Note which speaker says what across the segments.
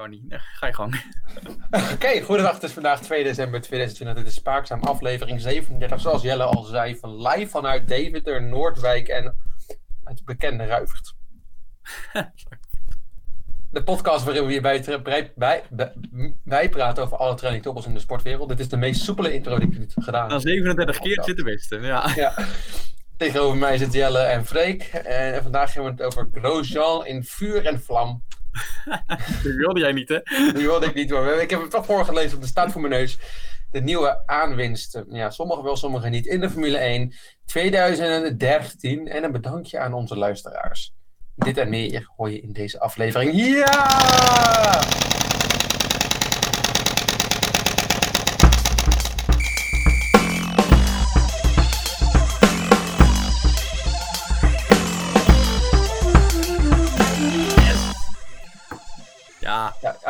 Speaker 1: Jarni, ga je gang.
Speaker 2: Oké, goedendag. Het is vandaag 2 december 2020. Dit is Spaakzaam aflevering 37. Zoals Jelle al zei, van live vanuit Deventer, Noordwijk en het bekende Ruivert. De podcast waarin we hierbij bij, bij, bij, praten over alle trending toppers in de sportwereld. Dit is de meest soepele intro die ik heb gedaan.
Speaker 1: Na 37 keer zit de beste, ja.
Speaker 2: ja. Tegenover mij zit Jelle en Freek. En vandaag gaan we het over Grosjean in vuur en vlam.
Speaker 1: Die wilde jij niet, hè?
Speaker 2: Die wilde ik niet, maar ik heb het toch voorgelezen op de staat voor mijn neus. De nieuwe aanwinsten. Ja, sommigen wel, sommigen niet. In de Formule 1 2013. En een bedankje aan onze luisteraars. Dit en meer hoor je in deze aflevering. Ja!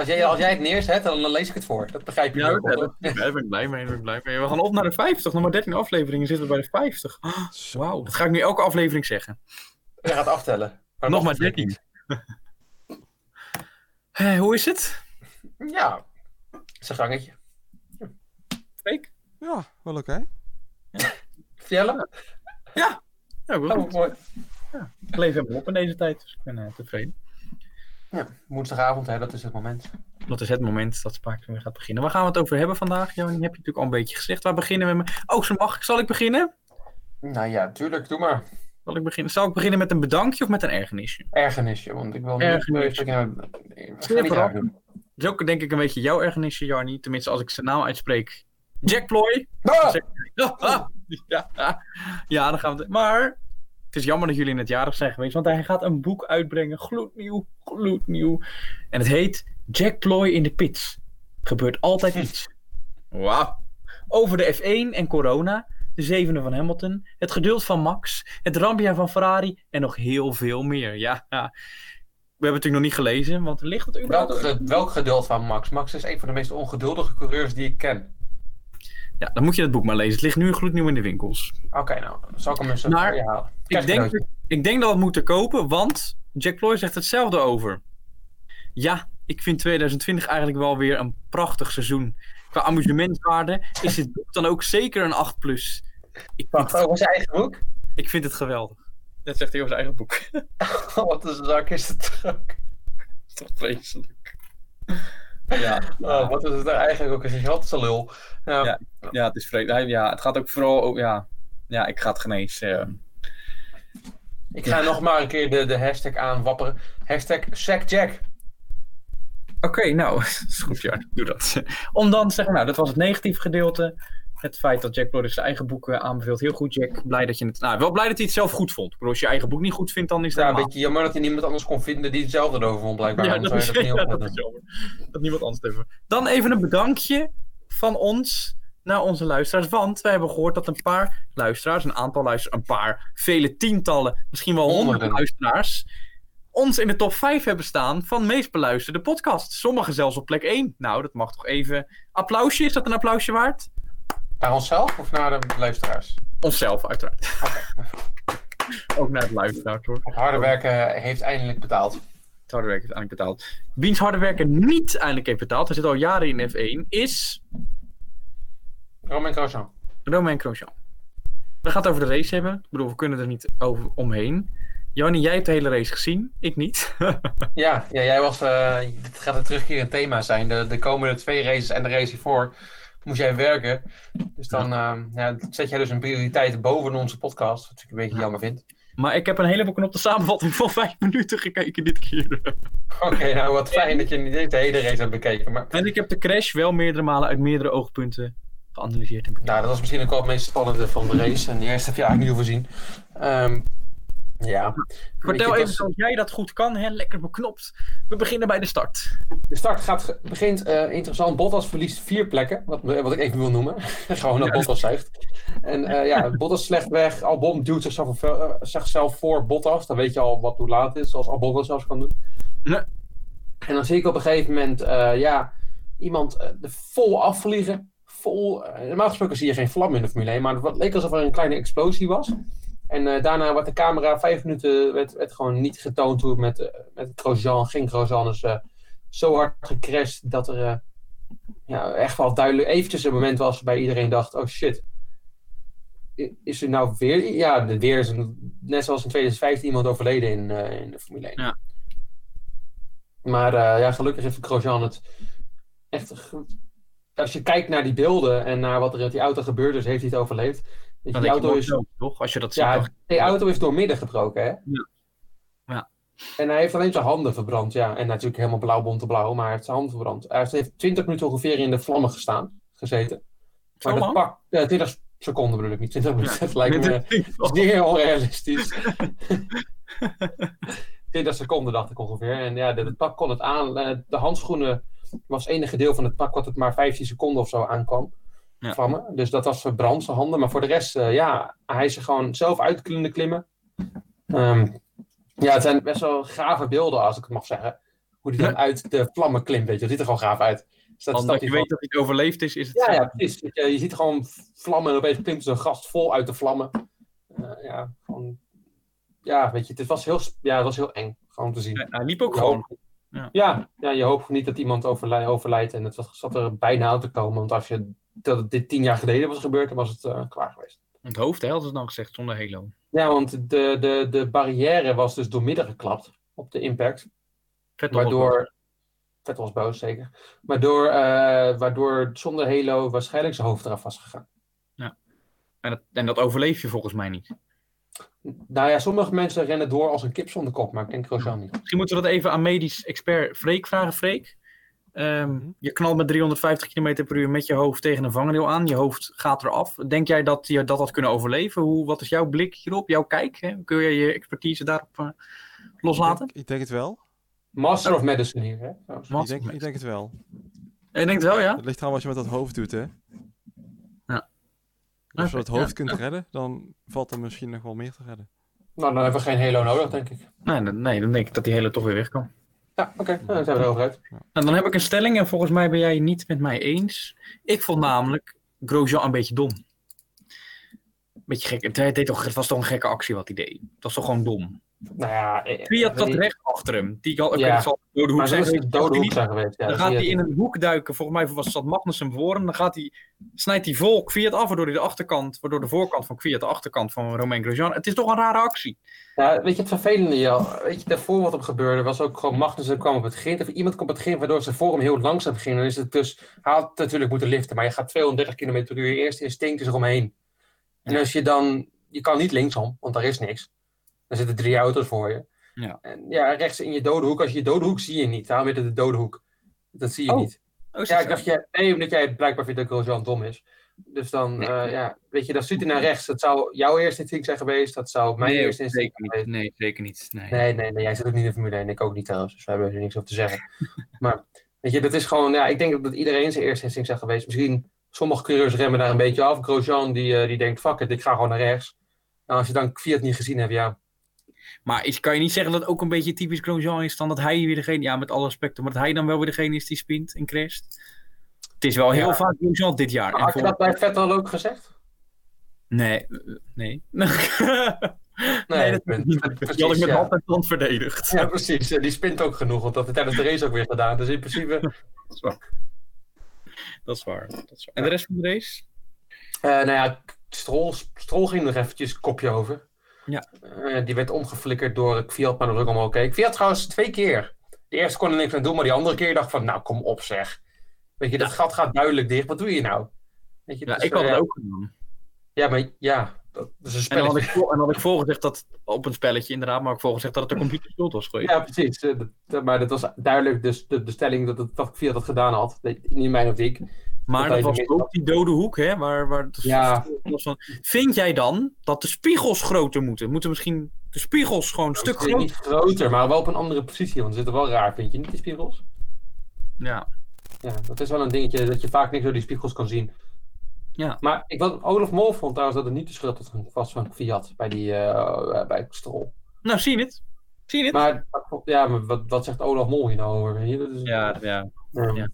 Speaker 2: Als, jij, als jij het neerzet, dan, dan lees ik het voor. Dat begrijp je.
Speaker 1: Ja, ook, daar ben ik blij mee. Ben ik blij mee. We gaan op naar de 50. Nog maar 13 afleveringen zitten we bij de 50. Oh, Wauw, dat ga ik nu elke aflevering zeggen.
Speaker 2: Je gaat aftellen.
Speaker 1: Maar nog maar 13. hey, hoe is het?
Speaker 2: Ja, zijn gangetje.
Speaker 1: Fake?
Speaker 3: Ja, wel oké.
Speaker 2: Okay. Ja.
Speaker 1: Ja. Ja, goed.
Speaker 2: Oh, mooi.
Speaker 1: Ja, ik leef helemaal op in deze tijd, dus ik ben uh, tevreden.
Speaker 2: Ja, woensdagavond, hè, dat is het moment.
Speaker 1: Dat is het moment dat Spaak weer gaat beginnen. Waar gaan we het over hebben vandaag? Johan, heb je natuurlijk al een beetje gezegd. Waar beginnen we met... Oh, zo mag Zal ik beginnen?
Speaker 2: Nou ja, tuurlijk. Doe maar.
Speaker 1: Zal ik beginnen? Zal ik beginnen met een bedankje of met een ergernisje?
Speaker 2: Ergernisje, want ik wil niet...
Speaker 1: Ergernisje.
Speaker 2: Ik
Speaker 1: Dat is ook denk ik een beetje jouw ergernisje, Jarni. Tenminste, als ik zijn naam uitspreek. Jack Ploy.
Speaker 2: Ah!
Speaker 1: Ja, ja, dan gaan we... Maar het is jammer dat jullie in het jarig zijn geweest, want hij gaat een boek uitbrengen. Gloednieuw, gloednieuw. En het heet Jack Ploy in de Pits. Gebeurt altijd iets. Wauw. Over de F1 en corona, de zevende van Hamilton, het geduld van Max, het rampjaar van Ferrari en nog heel veel meer. Ja. We hebben het natuurlijk nog niet gelezen, want ligt het überhaupt...
Speaker 2: Welk, welk geduld van Max? Max is een van de meest ongeduldige coureurs die ik ken.
Speaker 1: Ja, dan moet je het boek maar lezen. Het ligt nu gloednieuw in de winkels.
Speaker 2: Oké, nou, zal ik hem eens
Speaker 1: maar,
Speaker 2: je halen.
Speaker 1: Ik denk, ik denk dat we het moeten kopen, want Jack Ploy zegt hetzelfde over. Ja, ik vind 2020 eigenlijk wel weer een prachtig seizoen. Qua amusementwaarde is dit boek dan ook zeker een 8 plus.
Speaker 2: Ik Wacht, over zijn eigen boek?
Speaker 1: Ik vind het geweldig. Dat zegt hij over zijn eigen boek.
Speaker 2: Wat een zak is het ook.
Speaker 1: Dat is toch vreselijk.
Speaker 2: Ja, oh, wat is het er eigenlijk ook een gigantische lul.
Speaker 1: Ja, ja, ja het is vreselijk. Ja, het gaat ook vooral... Ja, ja, ik ga het genezen. Uh,
Speaker 2: ik ga ja. nog maar een keer de, de hashtag aanwapperen. Hashtag SackJack.
Speaker 1: Oké, okay, nou, is goed, ja, doe dat. Om dan te zeggen, nou, dat was het negatieve gedeelte. Het feit dat Jack Lawrence zijn eigen boek aanbeveelt. Heel goed, Jack. Blij dat je het. Nou, wel blij dat hij het zelf goed vond. Maar als je eigen boek niet goed vindt, dan is
Speaker 2: het.
Speaker 1: Ja,
Speaker 2: een beetje jammer dat hij niemand anders kon vinden die hetzelfde erover vond, blijkbaar.
Speaker 1: Ja, dat is, dat, ja, dat is jammer. Dat niemand anders het. Dan even een bedankje van ons naar onze luisteraars. Want wij hebben gehoord dat een paar luisteraars, een aantal luisteraars, een paar, vele tientallen, misschien wel honderden luisteraars, ons in de top 5 hebben staan van meest beluisterde podcast. Sommigen zelfs op plek 1. Nou, dat mag toch even. Applausje, is dat een applausje waard?
Speaker 2: Naar onszelf of naar de luisteraars?
Speaker 1: Onszelf, uiteraard.
Speaker 2: Okay.
Speaker 1: Ook naar het luisteraars hoor.
Speaker 2: Het harde werken heeft eindelijk betaald.
Speaker 1: Het harde werken heeft eindelijk betaald. Wiens harde werken niet eindelijk heeft betaald, hij zit al jaren in F1, is.
Speaker 2: Romain Grosjean.
Speaker 1: Romain Grosjean. We gaan het over de race hebben. Ik bedoel, we kunnen er niet over omheen. Jannie, jij hebt de hele race gezien. Ik niet.
Speaker 2: ja, ja, jij was. Uh, dit gaat een terugkerend thema zijn. De, de komende twee races en de race hiervoor moest jij werken. Dus dan ja. Uh, ja, zet jij dus een prioriteit boven onze podcast. Wat ik een beetje jammer vind.
Speaker 1: Maar ik heb een hele knopte samenvatting van vijf minuten gekeken dit keer.
Speaker 2: Oké, okay, nou wat fijn dat je niet de hele race hebt bekeken. Maar...
Speaker 1: En ik heb de crash wel meerdere malen uit meerdere oogpunten geanalyseerd. En
Speaker 2: nou, dat was misschien ook wel het meest spannende van de race. En die eerste heb je eigenlijk niet overzien. Um, ja.
Speaker 1: Vertel even zoals jij dat goed kan, hè? lekker beknopt. We beginnen bij de start.
Speaker 2: De start gaat, begint uh, interessant. Bottas verliest vier plekken, wat, wat ik even wil noemen. Gewoon dat ja, Bottas zegt. En uh, ja, Bottas slecht weg. Albon duwt zichzelf, uh, zichzelf voor Bottas. Dan weet je al wat hoe laat het is, zoals Albon dat zelfs kan doen.
Speaker 1: Nee.
Speaker 2: En dan zie ik op een gegeven moment ja, iemand er vol afvliegen. Vol, normaal gesproken zie je geen vlam in de Formule 1, maar het leek alsof er een kleine explosie was. En uh, daarna werd de camera vijf minuten werd, werd gewoon niet getoond hoe het met, uh, met Grosjean ging. Grosjean is uh, zo hard gecrashed dat er eh, ja, echt wel duidelijk eventjes een moment was waarbij iedereen dacht, oh shit. Is er nou weer... Ja, de- weer is een, net zoals in 2015 iemand overleden in, eh, in de Formule 1.
Speaker 1: Ja.
Speaker 2: Maar eh, ja, gelukkig heeft Grosjean het echt... Als je kijkt naar die beelden en naar wat er met die auto gebeurd is, heeft hij het overleefd.
Speaker 1: Dan
Speaker 2: die auto is
Speaker 1: wel, toch? Als je dat ziet.
Speaker 2: ja,
Speaker 1: dacht-
Speaker 2: die auto is doormidden gebroken, hè?
Speaker 1: Ja. Ja.
Speaker 2: En hij heeft alleen zijn handen verbrand, ja. En natuurlijk helemaal blauw, bonte blauw, maar hij heeft zijn handen verbrand. Hij heeft 20 minuten ongeveer in de vlammen gestaan, gezeten.
Speaker 1: Zo
Speaker 2: Maar dat pak, ja, 20 seconden bedoel ik, niet 20 minuten.
Speaker 1: Ja.
Speaker 2: Het lijkt me zeer onrealistisch. 20 seconden dacht ik ongeveer. En ja, de- het pak kon het aan. eh, De handschoenen was het enige deel van het pak wat het maar 15 seconden of zo aankwam.
Speaker 1: Ja.
Speaker 2: Vlammen. Dus dat was verbrand, zijn handen. Maar voor de rest, eh, ja, hij is er gewoon zelf uit kunnen klimmen. Ehm, ja, het zijn best wel gave beelden, als ik het mag zeggen. Hoe hij dan
Speaker 1: Ja.
Speaker 2: uit de vlammen klimt, weet je. Dat ziet er gewoon gaaf uit. Dus dat
Speaker 1: je weet dat hij overleefd is, is het
Speaker 2: ja, ja, precies. Je, je ziet gewoon vlammen en opeens klimt zo'n gast vol uit de vlammen. Eh, ja, gewoon, ja, weet je, het was, heel, ja, het was heel eng gewoon te zien.
Speaker 1: Ja, Hij liep ook
Speaker 2: Je
Speaker 1: gewoon. Ja.
Speaker 2: Ja, ja, je hoopt niet dat iemand overlij- overlijdt en het was, zat er bijna aan te komen. Want als je, dat het dit tien jaar geleden was gebeurd, dan was het eh, klaar geweest.
Speaker 1: Het hoofd, hè, hadden ze dan gezegd, zonder halo.
Speaker 2: Ja, want de, de, de barrière was dus doormidden geklapt op de impact.
Speaker 1: Vet.
Speaker 2: Waardoor. Vet was boos, zeker. Waardoor, eh, waardoor zonder Halo waarschijnlijk zijn hoofd eraf was gegaan.
Speaker 1: En dat, en dat overleef je volgens mij niet.
Speaker 2: Nou ja, sommige mensen rennen door als een kip zonder kop, maar ik denk Grosjean niet.
Speaker 1: Misschien moeten we dat even aan medisch expert Freek vragen. Freek, Ehm,
Speaker 3: Mhm.
Speaker 1: je knalt met 350 km per uur met je hoofd tegen een vangrail aan. Je hoofd gaat eraf. Denk jij dat je dat had kunnen overleven? Hoe, wat is jouw blik hierop, jouw kijk? Hè? Kun je je expertise daarop eh,
Speaker 3: Ik
Speaker 1: loslaten?
Speaker 3: denk, ik denk het wel.
Speaker 2: Master of Medicine hier, hè? trouwens.
Speaker 3: Ik
Speaker 1: Master
Speaker 3: denk, ik denk het wel.
Speaker 1: Je denkt wel, ja?
Speaker 3: Het ligt eraan wat je met dat hoofd doet, hè.
Speaker 1: Ja.
Speaker 3: Als je het hoofd
Speaker 1: ja.
Speaker 3: kunt redden, dan valt er misschien nog wel meer te redden.
Speaker 2: Nou, dan hebben we geen Halo nodig, denk ik.
Speaker 1: Nee, dan- nee, dan denk ik dat die hele toch weer weg kan.
Speaker 2: Ja, oké. Nou, dan zijn we erover uit.
Speaker 1: Nou, dan heb ik een stelling en volgens mij ben jij het niet met mij eens. Ik vond namelijk Grosjean een beetje dom. Beetje gek. Het, deed toch, het was toch een gekke actie wat hij deed. Het was toch gewoon dom.
Speaker 2: Nou ja... eh,
Speaker 1: Fiat zat
Speaker 2: die-
Speaker 1: recht achter hem. Die al,
Speaker 2: Ja.
Speaker 1: zal door de hoek zijn geweest.
Speaker 2: hoek
Speaker 1: hij
Speaker 2: zijn geweest. Ja,
Speaker 1: Dan gaat hij in een hoek duiken. Volgens mij was zat Magnussen voor hem. Dan gaat hij, snijdt hij vol Fiat af, waardoor hij de achterkant, waardoor de voorkant van Fiat de achterkant van Romain Grosjean. Het is toch een rare actie.
Speaker 2: Ja, weet je, het vervelende, ja, weet je, daarvoor wat er gebeurde, was ook gewoon Magnussen kwam op het grind, of iemand kwam op het grind, waardoor ze voor hem heel langzaam gingen. Dan is het dus, hij had natuurlijk moeten liften, maar je gaat 230 km per uur, je eerste instinct is eromheen. En als je dan, je kan niet linksom, want daar is niks. Er zitten drie auto's voor je.
Speaker 1: Ja.
Speaker 2: En ja, rechts in je dode hoek, als je je dode hoek zie je niet, daarom heet het de dode hoek. Dat zie je
Speaker 1: Oh.
Speaker 2: niet.
Speaker 1: Oh,
Speaker 2: Ja,
Speaker 1: dat
Speaker 2: ik dacht, ja, nee, omdat jij blijkbaar vindt dat Grosjean dom is. Dus dan,
Speaker 1: Nee.
Speaker 2: eh, ja, weet je, dan stuurt hij naar rechts. Dat zou jouw eerste instinct zijn geweest, dat zou mijn
Speaker 1: nee,
Speaker 2: eerste instinct
Speaker 1: zeker
Speaker 2: zijn geweest.
Speaker 1: Nee, zeker niet. Nee.
Speaker 2: Nee, nee, nee, jij zit ook niet in de Formule 1. Ik ook niet trouwens, dus we hebben er niks over te zeggen. maar weet je, dat is gewoon, ja, ik denk dat iedereen zijn eerste instinct zou geweest. Misschien sommige coureurs remmen daar een beetje af. Grosjean die, eh, die denkt, fuck it, ik ga gewoon naar rechts. Nou, als je dan Fiat niet gezien hebt, ja.
Speaker 1: Maar is, kan je niet zeggen dat het ook een beetje typisch Grosjean is dan dat hij weer degene, ja met alle respect, maar dat hij dan wel weer degene is die spint en crasht? Het is wel heel
Speaker 2: Ja.
Speaker 1: vaak Grosjean dit jaar.
Speaker 2: Had je dat bij Vettel ook gezegd?
Speaker 1: Nee, nee.
Speaker 2: Nee,
Speaker 1: dat Die had ik met
Speaker 2: ja.
Speaker 1: hand verdedigd.
Speaker 2: Ja, precies. Die spint ook genoeg, want dat heeft tijdens de race ook weer gedaan. Dus in principe...
Speaker 1: Dat is waar. Dat is waar. Dat is waar. En de rest van de race?
Speaker 2: Eh, nou ja, Stroll, Stroll ging nog eventjes kopje over.
Speaker 1: Ja.
Speaker 2: Eh, die werd omgeflikkerd door Fiat, maar dat was ook allemaal oké. Fiat trouwens twee keer. De eerste kon er niks aan doen, maar die andere keer dacht van, nou kom op zeg. Weet je, dat gat gaat duidelijk dicht. Wat doe je nou? Weet je,
Speaker 1: Ja,
Speaker 2: dus,
Speaker 1: ik had
Speaker 2: eh,
Speaker 1: het ook gedaan.
Speaker 2: Ja, maar ja, dat is een
Speaker 1: En dan, had
Speaker 2: spelletje.
Speaker 1: ik voor, en dan had ik voorgezegd dat, op een spelletje inderdaad, maar ook voorgezegd dat het de computerschuld was geweest.
Speaker 2: Ja, precies. Eh, dat- dat- maar dat was duidelijk dus de, de stelling dat, dat Fiat dat gedaan had. Niet in mijn optiek.
Speaker 1: Maar
Speaker 2: dat
Speaker 1: dat was ook die dode hoek, hè? Waar, waar
Speaker 2: Ja.
Speaker 1: was van, vind jij dan dat de spiegels groter moeten? Moeten misschien de spiegels gewoon een stuk
Speaker 2: Misschien
Speaker 1: groter?
Speaker 2: Niet groter, maar wel op een andere positie. Want ze zitten wel raar, vind je niet, die spiegels?
Speaker 1: Ja.
Speaker 2: Ja, dat is wel een dingetje dat je vaak niks door die spiegels kan zien.
Speaker 1: Ja.
Speaker 2: Maar ik, wat Olaf Mol vond trouwens dat het niet de schuld was van Fiat bij, die, eh, bij Stroll.
Speaker 1: Nou, zie je het? Zie je het?
Speaker 2: Maar, ja, maar wat, wat zegt Olaf Mol hier nou over? Hier, dat is-
Speaker 1: ja, ja.
Speaker 2: Ja.
Speaker 1: ja.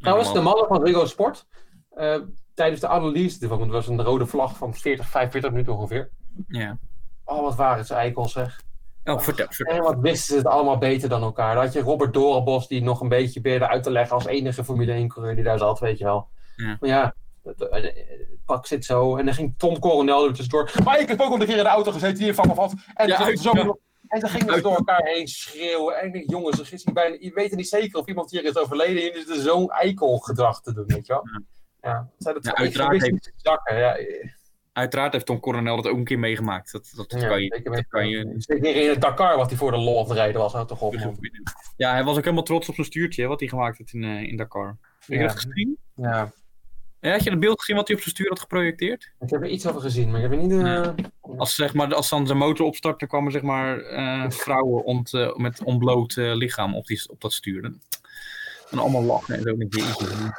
Speaker 2: Trouwens, de mannen van Ziggo Sport, eh, tijdens de analyse ervan, want het was een rode vlag van 40, 45 minuten ongeveer.
Speaker 1: Ja.
Speaker 2: Oh, wat waren ze eikels zeg.
Speaker 1: Oh, vertel, vertel.
Speaker 2: En wat wisten ze het allemaal beter dan elkaar. Dan had je Robert Dorenbos die nog een beetje probeerde uit te leggen als enige Formule 1 coureur die daar zat, weet je wel.
Speaker 1: Ja.
Speaker 2: Maar ja, het, eh, pak zit zo. En dan ging Tom Coronel er tussendoor. Maar ik heb ook al een keer in de auto gezeten hier van me af. En,
Speaker 1: Ja,
Speaker 2: zo. En ze gingen ze door elkaar heen schreeuwen. En ik denk, jongens, er is bijna, je weet niet zeker of iemand hier is overleden. Hier is zo'n eikelgedrag te doen, weet je wel.
Speaker 1: Ja.
Speaker 2: Ja, zijn dat
Speaker 1: Ja,
Speaker 2: twee
Speaker 1: uiteraard
Speaker 2: egoïstische zakken. Ja,
Speaker 1: Uiteraard heeft Tom Coronel dat ook een keer meegemaakt. Dat, dat, dat
Speaker 2: ja,
Speaker 1: kan je, dat kan je
Speaker 2: Zeker in het Dakar wat hij voor de lol aan rijden was. Houd toch op, man.
Speaker 1: Ja, hij was ook helemaal trots op zijn stuurtje wat hij gemaakt had in, eh, in Dakar. Heb je dat gezien?
Speaker 2: Ja,
Speaker 1: Ja, had je het beeld gezien wat hij op zijn stuur had geprojecteerd?
Speaker 2: ik heb er iets over gezien, maar ik heb er niet... eh.
Speaker 1: Als, zeg maar, als dan zijn motor opstartte, kwamen zeg maar, eh, vrouwen ont, eh, met ontbloot lichaam op, die, op dat stuur. En allemaal lachen en zo.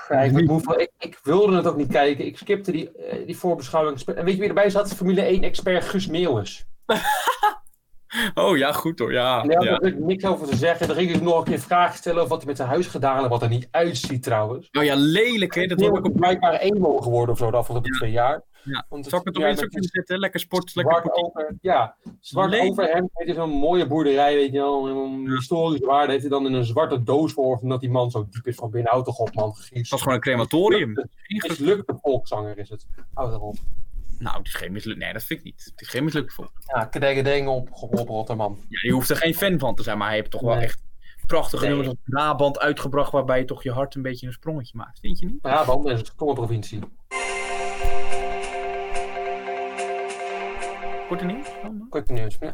Speaker 2: Ja, ik, hoeveel, ik, ik wilde het ook niet kijken. Ik skipte die, die voorbeschouwing. En weet je wie erbij zat? Formule 1-expert Gus Meeuwis.
Speaker 1: Oh ja, goed hoor. Ja, ja.
Speaker 2: ik niks over te zeggen. Dan ging ik nog een keer vragen stellen over wat hij met zijn huis gedaan heeft. Wat er niet uitziet trouwens.
Speaker 1: Oh ja, lelijk hè. Dat
Speaker 2: Dat is
Speaker 1: ook op...
Speaker 2: blijkbaar emo geworden of zo de afgelopen
Speaker 1: Ja.
Speaker 2: twee jaar.
Speaker 1: Ja.
Speaker 2: Want
Speaker 1: Zal ik het op
Speaker 2: ja,
Speaker 1: Instagram
Speaker 2: met
Speaker 1: zetten? Lekker sport, lekker
Speaker 2: over, ja, zwart
Speaker 1: Lelijk.
Speaker 2: overhemd. Weet je, zo'n mooie boerderij, weet je wel. en Een
Speaker 1: Ja.
Speaker 2: historische waarde heeft hij dan in een zwarte doos voor. Omdat die man zo diep is van binnen. Toch op, man.
Speaker 1: Het was gewoon een crematorium.
Speaker 2: Mislukte volkszanger is het. Houd erop.
Speaker 1: Nou, het is geen misluk. Nee, dat vind ik niet. Het is geen mislukte volk.
Speaker 2: Ja, kedengedeng op, op Rotterdam.
Speaker 1: Ja, je hoeft er geen fan van te zijn, maar hij heeft toch wel echt prachtige
Speaker 2: Nee.
Speaker 1: nummers als Brabant uitgebracht, waarbij je toch je hart een beetje een sprongetje maakt. Vind je niet?
Speaker 2: Brabant is een provincie.
Speaker 1: Korte nieuws?
Speaker 2: Korte nieuws. Ja,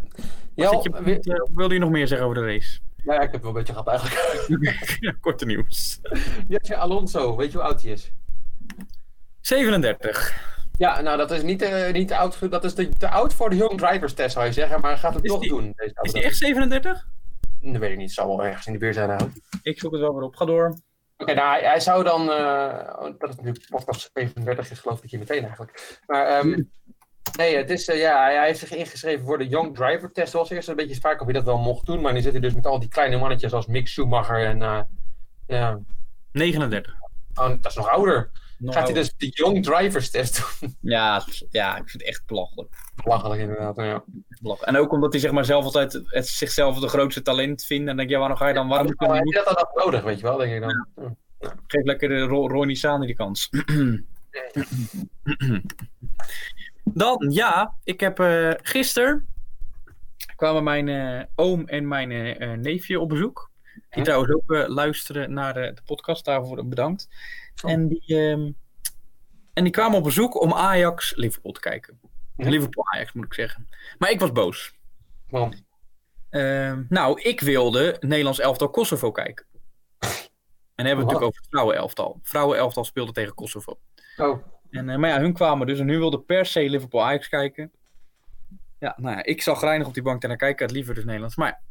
Speaker 1: je,
Speaker 2: weer-
Speaker 1: eh, wilde je nog meer zeggen over de race?
Speaker 2: ja, ik heb wel een beetje gehad eigenlijk.
Speaker 1: ja, korte nieuws.
Speaker 2: Jetje Alonso, weet je hoe oud hij is?
Speaker 1: 37.
Speaker 2: Ja, nou dat is niet, eh, niet te oud, dat is te, te oud voor de Young Drivers test zou je zeggen, maar hij gaat het
Speaker 1: Is
Speaker 2: toch
Speaker 1: die-
Speaker 2: doen. Deze
Speaker 1: Is die echt 37?
Speaker 2: Dat weet ik niet, het zal wel ergens in de buurt zijn. nou. Oké,
Speaker 1: Ik zoek het wel weer op. Ga door.
Speaker 2: nou hij, hij zou dan, eh, oh, dat is nu podcast 37 is geloof ik hier meteen eigenlijk. Maar ehm, nee, het is, eh, ja, hij, hij heeft zich ingeschreven voor de Young Driver test. Was eerst een beetje sprake of hij dat wel mocht doen, maar nu zit hij dus met al die kleine mannetjes als Mick Schumacher en ja,
Speaker 1: 39.
Speaker 2: oh, dat is nog ouder.
Speaker 1: Nog
Speaker 2: Gaat hij dus de Young Drivers test doen?
Speaker 1: ja, ja, ik vind het echt belachelijk.
Speaker 2: Belachelijk inderdaad, ja.
Speaker 1: belachelijk. En ook omdat hij zeg maar, zelf altijd het, zichzelf de grootste talent vindt. En dan denk je, ja, waarom ga je dan? Waarom moet je
Speaker 2: dat dan ook nodig, weet je wel, denk ik dan. Ja.
Speaker 1: Geef lekker de Ro Roy Nissan die kans. Dan, ja, ik heb eh gisteren kwamen mijn eh, oom en mijn eh, eh, neefje op bezoek. Die
Speaker 2: Hm?
Speaker 1: trouwens ook eh, luisteren naar de, de podcast, daarvoor bedankt.
Speaker 2: Oh.
Speaker 1: En, die, ehm, en die kwamen op bezoek om Ajax Liverpool te kijken.
Speaker 2: Hm?
Speaker 1: Liverpool Ajax moet ik zeggen. Maar ik was boos.
Speaker 2: Want,
Speaker 1: Ehm, nou, ik wilde Nederlands elftal Kosovo kijken. En hebben we het natuurlijk over het vrouwenelftal. Vrouwenelftal speelde tegen Kosovo.
Speaker 2: oh,
Speaker 1: En, eh, maar ja, hun kwamen dus en nu wilde per se Liverpool Ajax kijken. Ja, nou ja, ik zag grijnig op die bank en dan kijken het liever dus Nederlands. Maar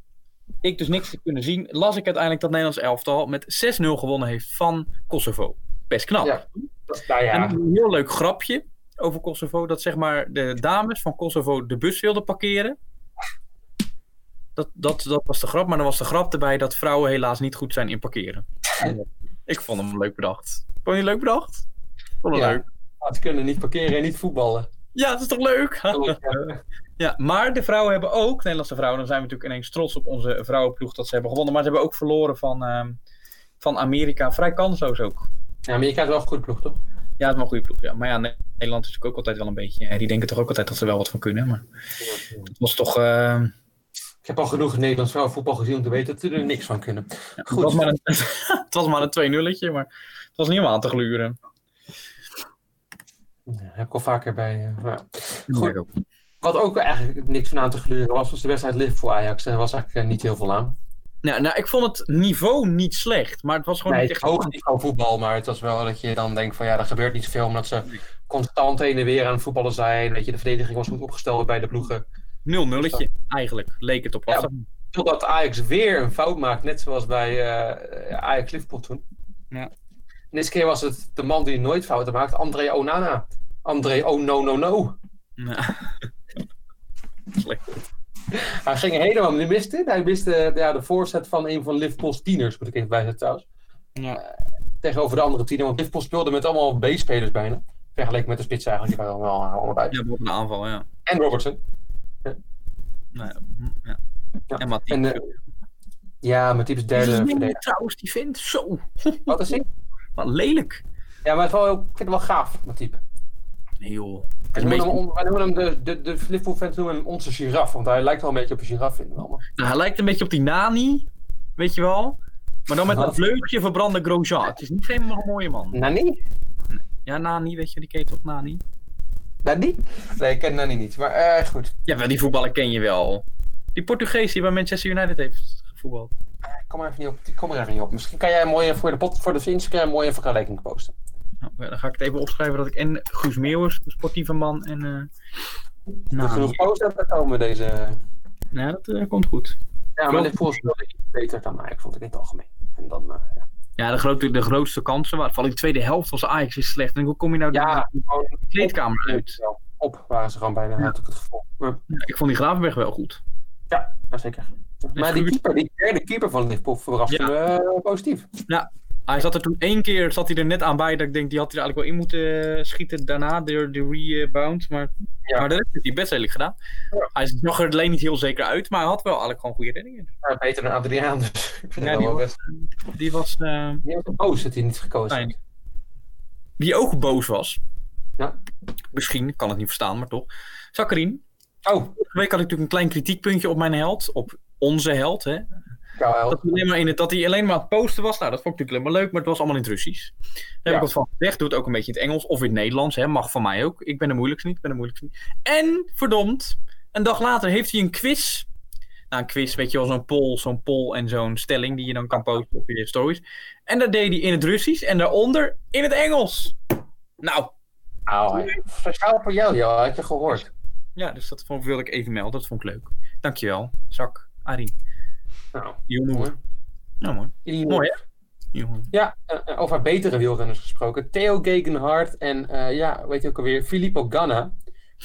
Speaker 1: ik dus niks te kunnen zien, las ik uiteindelijk dat Nederlands elftal met 6-0 gewonnen heeft van Kosovo. Best knap.
Speaker 2: Ja. dat- nou
Speaker 1: En
Speaker 2: ja,
Speaker 1: een heel leuk grapje over Kosovo, dat zeg maar de dames van Kosovo de bus wilden parkeren. Dat, dat, dat was de grap, maar dan was de grap erbij dat vrouwen helaas niet goed zijn in parkeren. Ik vond hem leuk bedacht. Vond je leuk bedacht? Vond het
Speaker 2: Ja.
Speaker 1: leuk.
Speaker 2: ze kunnen niet parkeren en niet voetballen.
Speaker 1: Ja, dat is toch leuk? ja, maar de vrouwen hebben ook, Nederlandse vrouwen, dan zijn we natuurlijk ineens trots op onze vrouwenploeg dat ze hebben gewonnen. Maar ze hebben ook verloren van, ehm, van Amerika. Vrij kansloos ook.
Speaker 2: Ja, Amerika is wel een goed ploeg, toch?
Speaker 1: Ja, het is wel een goede ploeg. Ja. Maar ja, Ne- Nederland is natuurlijk ook altijd wel een beetje. ja, die denken toch ook altijd dat ze wel wat van kunnen. Maar het was toch. ehm,
Speaker 2: Ik heb al genoeg Nederlands vrouwenvoetbal gezien om te weten dat ze er niks van kunnen.
Speaker 1: het,
Speaker 2: Goed.
Speaker 1: was maar een, het was maar een 2 nulletje maar het was niet om aan te gluren.
Speaker 2: Ja, heb ik al vaker bij. eh, ja.
Speaker 1: Goed.
Speaker 2: Wat ook eigenlijk niks van aan te gluren was, was de wedstrijd Liverpool-Ajax. Er was eigenlijk eh, niet heel veel aan.
Speaker 1: Nou, nou, ik vond het niveau niet slecht, maar het was gewoon
Speaker 2: Nee,
Speaker 1: niet echt.
Speaker 2: hoog niveau voetbal, maar het was wel dat je dan denkt van ja, er gebeurt niet zoveel. Omdat ze constant heen en weer aan het voetballen zijn. Weet je, de verdediging was goed opgesteld bij de ploegen.
Speaker 1: 0 nulletje eigenlijk, leek het op.
Speaker 2: Ja. Totdat Ajax weer een fout maakt, net zoals bij eh, Ajax Liverpool toen.
Speaker 1: Ja.
Speaker 2: En deze keer was het de man die nooit fouten maakt, André Onana. André Oh no no no.
Speaker 1: Ja. Slecht.
Speaker 2: Hij ging helemaal, hij miste, hij miste ja, de voorzet van een van Liverpool's tieners, moet ik even bijzetten trouwens.
Speaker 1: Ja.
Speaker 2: Tegenover de andere tiener, want Liverpool speelde met allemaal B-spelers bijna. Vergeleken met de spits eigenlijk, die waren allemaal bij.
Speaker 1: ja, op een aanval, ja.
Speaker 2: En Robertson.
Speaker 1: Nou, ja. ja. En
Speaker 2: eh, ja, derde
Speaker 1: is
Speaker 2: verdediger.
Speaker 1: lelijk trouwens, die vindt. Zo.
Speaker 2: Wat is hij?
Speaker 1: Wat lelijk.
Speaker 2: Ja, maar het wel, ik vind het wel gaaf, Matip.
Speaker 1: Nee joh.
Speaker 2: Noemen,
Speaker 1: beetje-
Speaker 2: hem, wij noemen hem de, de, de Liverpool-fans noemen hem onze giraf, want hij lijkt wel een beetje op een giraf, vinden we allemaal.
Speaker 1: Nou, hij lijkt een beetje op die Nani. Weet je wel? Maar dan met een vleugje verbrande Grosjean. Het is niet helemaal een mooie man.
Speaker 2: Nani?
Speaker 1: Ja, Nani, weet je, die ken je toch, Nani?
Speaker 2: Nani? Nee, ik ken Nani niet, maar eh, goed.
Speaker 1: Ja, wel, die voetballer ken je wel. Die Portugees die bij Manchester United heeft gevoetbald.
Speaker 2: Kom er even niet op. Kom er even niet op. Misschien kan jij een mooie voor de, pot, voor de Instagram een mooie vergelijking posten.
Speaker 1: Nou, dan ga ik het even opschrijven dat ik en Guus Meeuwers, de sportieve man, en... eh Nani.
Speaker 2: genoeg dan komen deze...
Speaker 1: Ja, dat eh, komt goed.
Speaker 2: Ja, maar Liverpool speelde iets beter dan Ajax, vond ik in het algemeen. En dan, eh, ja.
Speaker 1: Ja, de, grote, de grootste kansen, waar, vooral in de tweede helft was Ajax is slecht. En hoe kom je nou
Speaker 2: Ja,
Speaker 1: de kleedkamer uit?
Speaker 2: Op, op waren ze gewoon bijna,
Speaker 1: Ja.
Speaker 2: had ik het gevoel.
Speaker 1: Ja, ik vond die Gravenberg wel goed.
Speaker 2: ja, ja, zeker. Maar die keeper, die derde keeper van Liverpool verraste
Speaker 1: Ja.
Speaker 2: me eh, positief.
Speaker 1: Hij zat er toen één keer zat hij er net aan bij dat ik denk, die had hij er eigenlijk wel in moeten eh, schieten daarna, de, de rebound. Maar,
Speaker 2: Ja.
Speaker 1: maar de rest heeft hij best redelijk gedaan.
Speaker 2: Ja.
Speaker 1: Hij zag er alleen niet heel zeker uit, maar hij had wel eigenlijk gewoon goede reddingen.
Speaker 2: Ja, beter dan Adriaan, dus ik vind
Speaker 1: Ja, die
Speaker 2: wel
Speaker 1: was-
Speaker 2: best.
Speaker 1: Die was,
Speaker 2: Die was boos dat hij niet gekozen heeft.
Speaker 1: die ook boos was.
Speaker 2: Ja.
Speaker 1: Misschien, kan het niet verstaan, maar toch. Zakkerien,
Speaker 2: Oh,
Speaker 1: vorige week had ik natuurlijk een klein kritiekpuntje op mijn held, op onze held. Hè. Dat hij, alleen maar in het, dat hij alleen maar aan het posten was. Nou, dat vond ik natuurlijk helemaal leuk, maar het was allemaal in het Russisch. Daar heb
Speaker 2: Ja.
Speaker 1: ik wat van gezegd. Doe het ook een beetje in het Engels of in het Nederlands. Hè. Mag van mij ook. Ik ben de moeilijkste niet. Ik ben de moeilijkste niet. En, verdomd, een dag later heeft hij een quiz. Nou, een quiz, weet je wel, zo'n poll, zo'n poll en zo'n stelling die je dan kan posten op je stories. En dat deed hij in het Russisch en daaronder in het Engels. Nou,
Speaker 2: speciaal voor jou, joh, had je gehoord.
Speaker 1: ja, dus dat vond, wilde ik even melden. Dat vond ik leuk. Dankjewel, Zak, Arie.
Speaker 2: Nou,
Speaker 1: Jongen.
Speaker 2: mooi.
Speaker 1: Nou, mooi.
Speaker 2: Die-
Speaker 1: Mooi, hè? Jongen.
Speaker 2: Ja, eh, eh, over betere wielrenners gesproken. Theo Gegenhardt en eh, ja, weet je ook alweer, Filippo Ganna.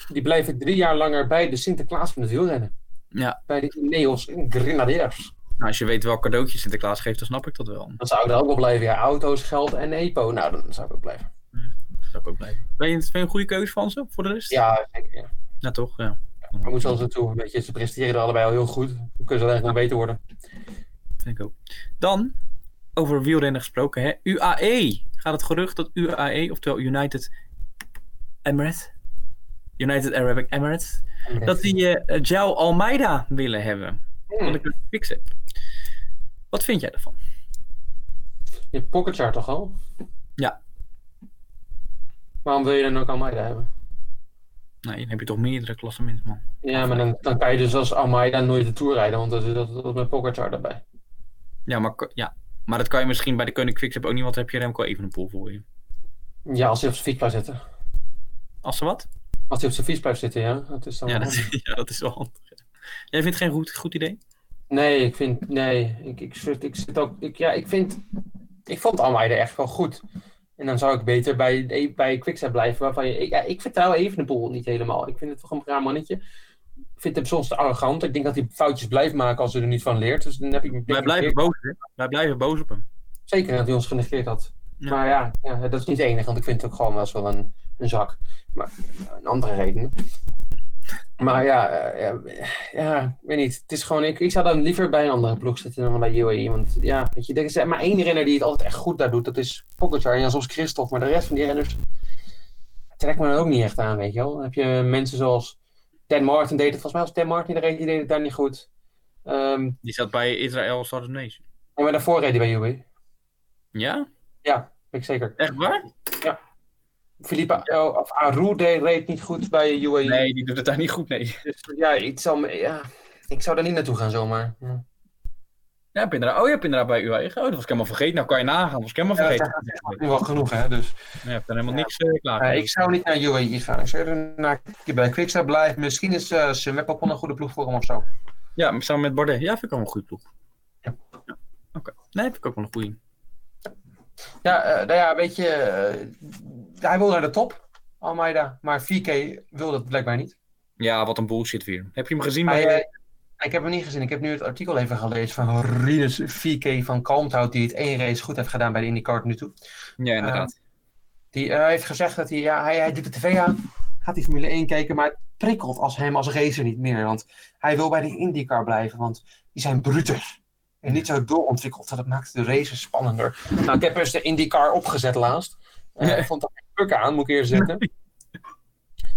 Speaker 2: Die blijven drie jaar langer bij de Sinterklaas van het wielrennen.
Speaker 1: Ja.
Speaker 2: Bij de Ineos Grenadiers.
Speaker 1: Nou, als je weet welk cadeautje Sinterklaas geeft, dan snap ik dat wel.
Speaker 2: Dan zou ik er ook wel blijven. Ja, auto's, geld en EPO. Nou, dan zou ik ook blijven.
Speaker 1: Dat zou ik ook blijven. Ben je, vind je een goede keuze van ze, voor de rest?
Speaker 2: Ja, zeker. Ja.
Speaker 1: Ja, toch? Ja.
Speaker 2: Maar moet zelfs naartoe. Weet je, ze presteren er allebei al heel goed. Dan kunnen ze alleen nog beter worden.
Speaker 1: Vind ik ook. Dan, over wielrennen gesproken, hè. UAE. Gaat het gerucht dat UAE, oftewel United Emirates, United Arabic Emirates, dat die João Almeida willen hebben.
Speaker 2: Hmm.
Speaker 1: de Quickstep. Wat vind jij ervan?
Speaker 2: Je hebt toch al?
Speaker 1: Ja.
Speaker 2: Waarom wil je dan ook Almeida hebben?
Speaker 1: Nou, dan heb je toch meerdere klassementen, man.
Speaker 2: Ja, maar dan, dan kan je dus als Almeida nooit de Tour rijden, want dan zit dat, dat met Pogacar erbij.
Speaker 1: Ja, maar, ja. maar dat kan je misschien bij de Koning Quickstep ook niet, want dan heb je Remco even een pool voor je.
Speaker 2: Ja, als hij op zijn fiets blijft zitten.
Speaker 1: Als ze wat?
Speaker 2: Als hij op zijn fiets blijft zitten, ja. Dat is dan
Speaker 1: Ja, dat,
Speaker 2: handig.
Speaker 1: ja, dat is wel handig. Jij vindt het geen goed, goed idee?
Speaker 2: Nee, ik vind... Nee, ik, ik, zit- ik zit ook... Ik, ja, ik vind... Ik vond Almeida echt wel goed. En dan zou ik beter bij, bij Quickstep blijven, waarvan je... Ik, ja, ik vertrouw Evenepoel niet helemaal. Ik vind het toch een raar mannetje. Ik vind hem soms te arrogant. Ik denk dat hij foutjes blijft maken als hij er niet van leert. Dus dan heb ik...
Speaker 1: Wij blijven boos, hè? Wij blijven boos op hem.
Speaker 2: Zeker dat hij ons genegeerd had.
Speaker 1: Ja.
Speaker 2: Maar ja, ja, dat is niet het enige, want ik vind het ook gewoon wel eens wel een, een zak. Maar een andere reden. Maar ja, eh, ja, ja, weet niet. Het is gewoon, ik, ik zou dan liever bij een andere ploeg zitten dan bij UAE. Want ja, weet je, er is maar één renner die het altijd echt goed daar doet. Dat is Pogacar en ja, soms Christophe. Maar de rest van die renners trekt me dan ook niet echt aan, weet je wel. Dan heb je mensen zoals Dan Martin deed het, volgens mij was Dan Martin die reed, die deed het daar niet goed. Ehm,
Speaker 1: Die zat bij Israël Stardust Nation.
Speaker 2: en maar daarvoor reed hij bij UAE.
Speaker 1: Ja?
Speaker 2: Ja, ik zeker.
Speaker 1: Echt waar?
Speaker 2: Philippe oh, of reed niet goed bij UAE.
Speaker 1: Nee, die doet het daar niet goed, nee.
Speaker 2: Dus ja, ik, me- ja, ik zou daar niet naartoe gaan zomaar. Ja.
Speaker 1: Ja, inderdaad, oh, je hebt inderdaad bij UAE. Oh, dat was ik helemaal vergeten. Nou kan je nagaan, dat was ik helemaal
Speaker 2: Ja,
Speaker 1: vergeten.
Speaker 2: Nu wel genoeg, hè? Dus,
Speaker 1: Ja, je hebt er helemaal niks uh, klaar.
Speaker 2: Nee, ik zou niet naar UAE gaan. Ik zou er naar bij Quickstep blijven. Misschien is uh, ook wel een goede ploeg voor hem of zo.
Speaker 1: Ja, samen met Bardet. Ja, vind ik wel een goede ploeg.
Speaker 2: Ja.
Speaker 1: Ja, Oké. Nee, vind ik ook wel een goede.
Speaker 2: Ja, eh, nou ja, weet je, eh, hij wil naar de top, Almeida. Maar 4K wil dat blijkbaar niet.
Speaker 1: Ja, wat een bullshit weer. Heb je hem gezien
Speaker 2: Hij,
Speaker 1: bij...
Speaker 2: eh, ik heb hem niet gezien. Ik heb nu het artikel even gelezen van Rinus 4K van Kalmthout, die het één race goed heeft gedaan bij de IndyCar nu toe.
Speaker 1: ja, inderdaad.
Speaker 2: Die eh, heeft gezegd dat hij, ja, hij, hij doet de tv aan, gaat die Formule 1 kijken, maar prikkelt als hem als racer niet meer. Want hij wil bij de IndyCar blijven, want die zijn bruter. En niet zo doorontwikkeld. Dat maakt de races spannender. Nou, ik heb eens de IndyCar opgezet laatst.
Speaker 1: Ja.
Speaker 2: Ik vond dat aan, moet ik eerst zeggen.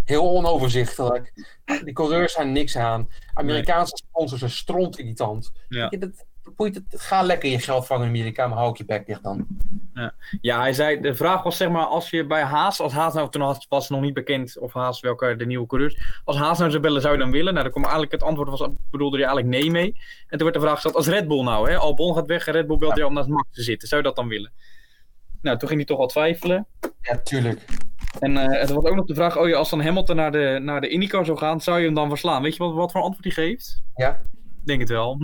Speaker 2: Heel onoverzichtelijk. Die coureurs zijn niks aan. Amerikaanse sponsors zijn stront irritant.
Speaker 1: Ja.
Speaker 2: Je, dat, boeit het, ga lekker je geld vangen in Amerika, maar hou ik je bek dicht dan.
Speaker 1: Ja, hij zei, de vraag was zeg maar, als je bij Haas, als Haas nou, toen had- was nog niet bekend of Haas welke de nieuwe coureurs, als Haas nou zou bellen, zou je dan willen? Nou, dan kwam eigenlijk het antwoord was, bedoelde hij eigenlijk nee mee. En toen werd de vraag gesteld, als Red Bull nou, hè, Albon gaat weg en Red Bull belt jou om naast Max te zitten, zou je dat dan willen? Nou, toen ging hij toch wel twijfelen.
Speaker 2: Ja, tuurlijk.
Speaker 1: En eh er was ook nog de vraag, oh ja, als dan Hamilton naar de, naar de IndyCar zou gaan, zou je hem dan verslaan? Weet je wat, wat voor antwoord hij geeft?
Speaker 2: Ja.
Speaker 1: Denk het wel.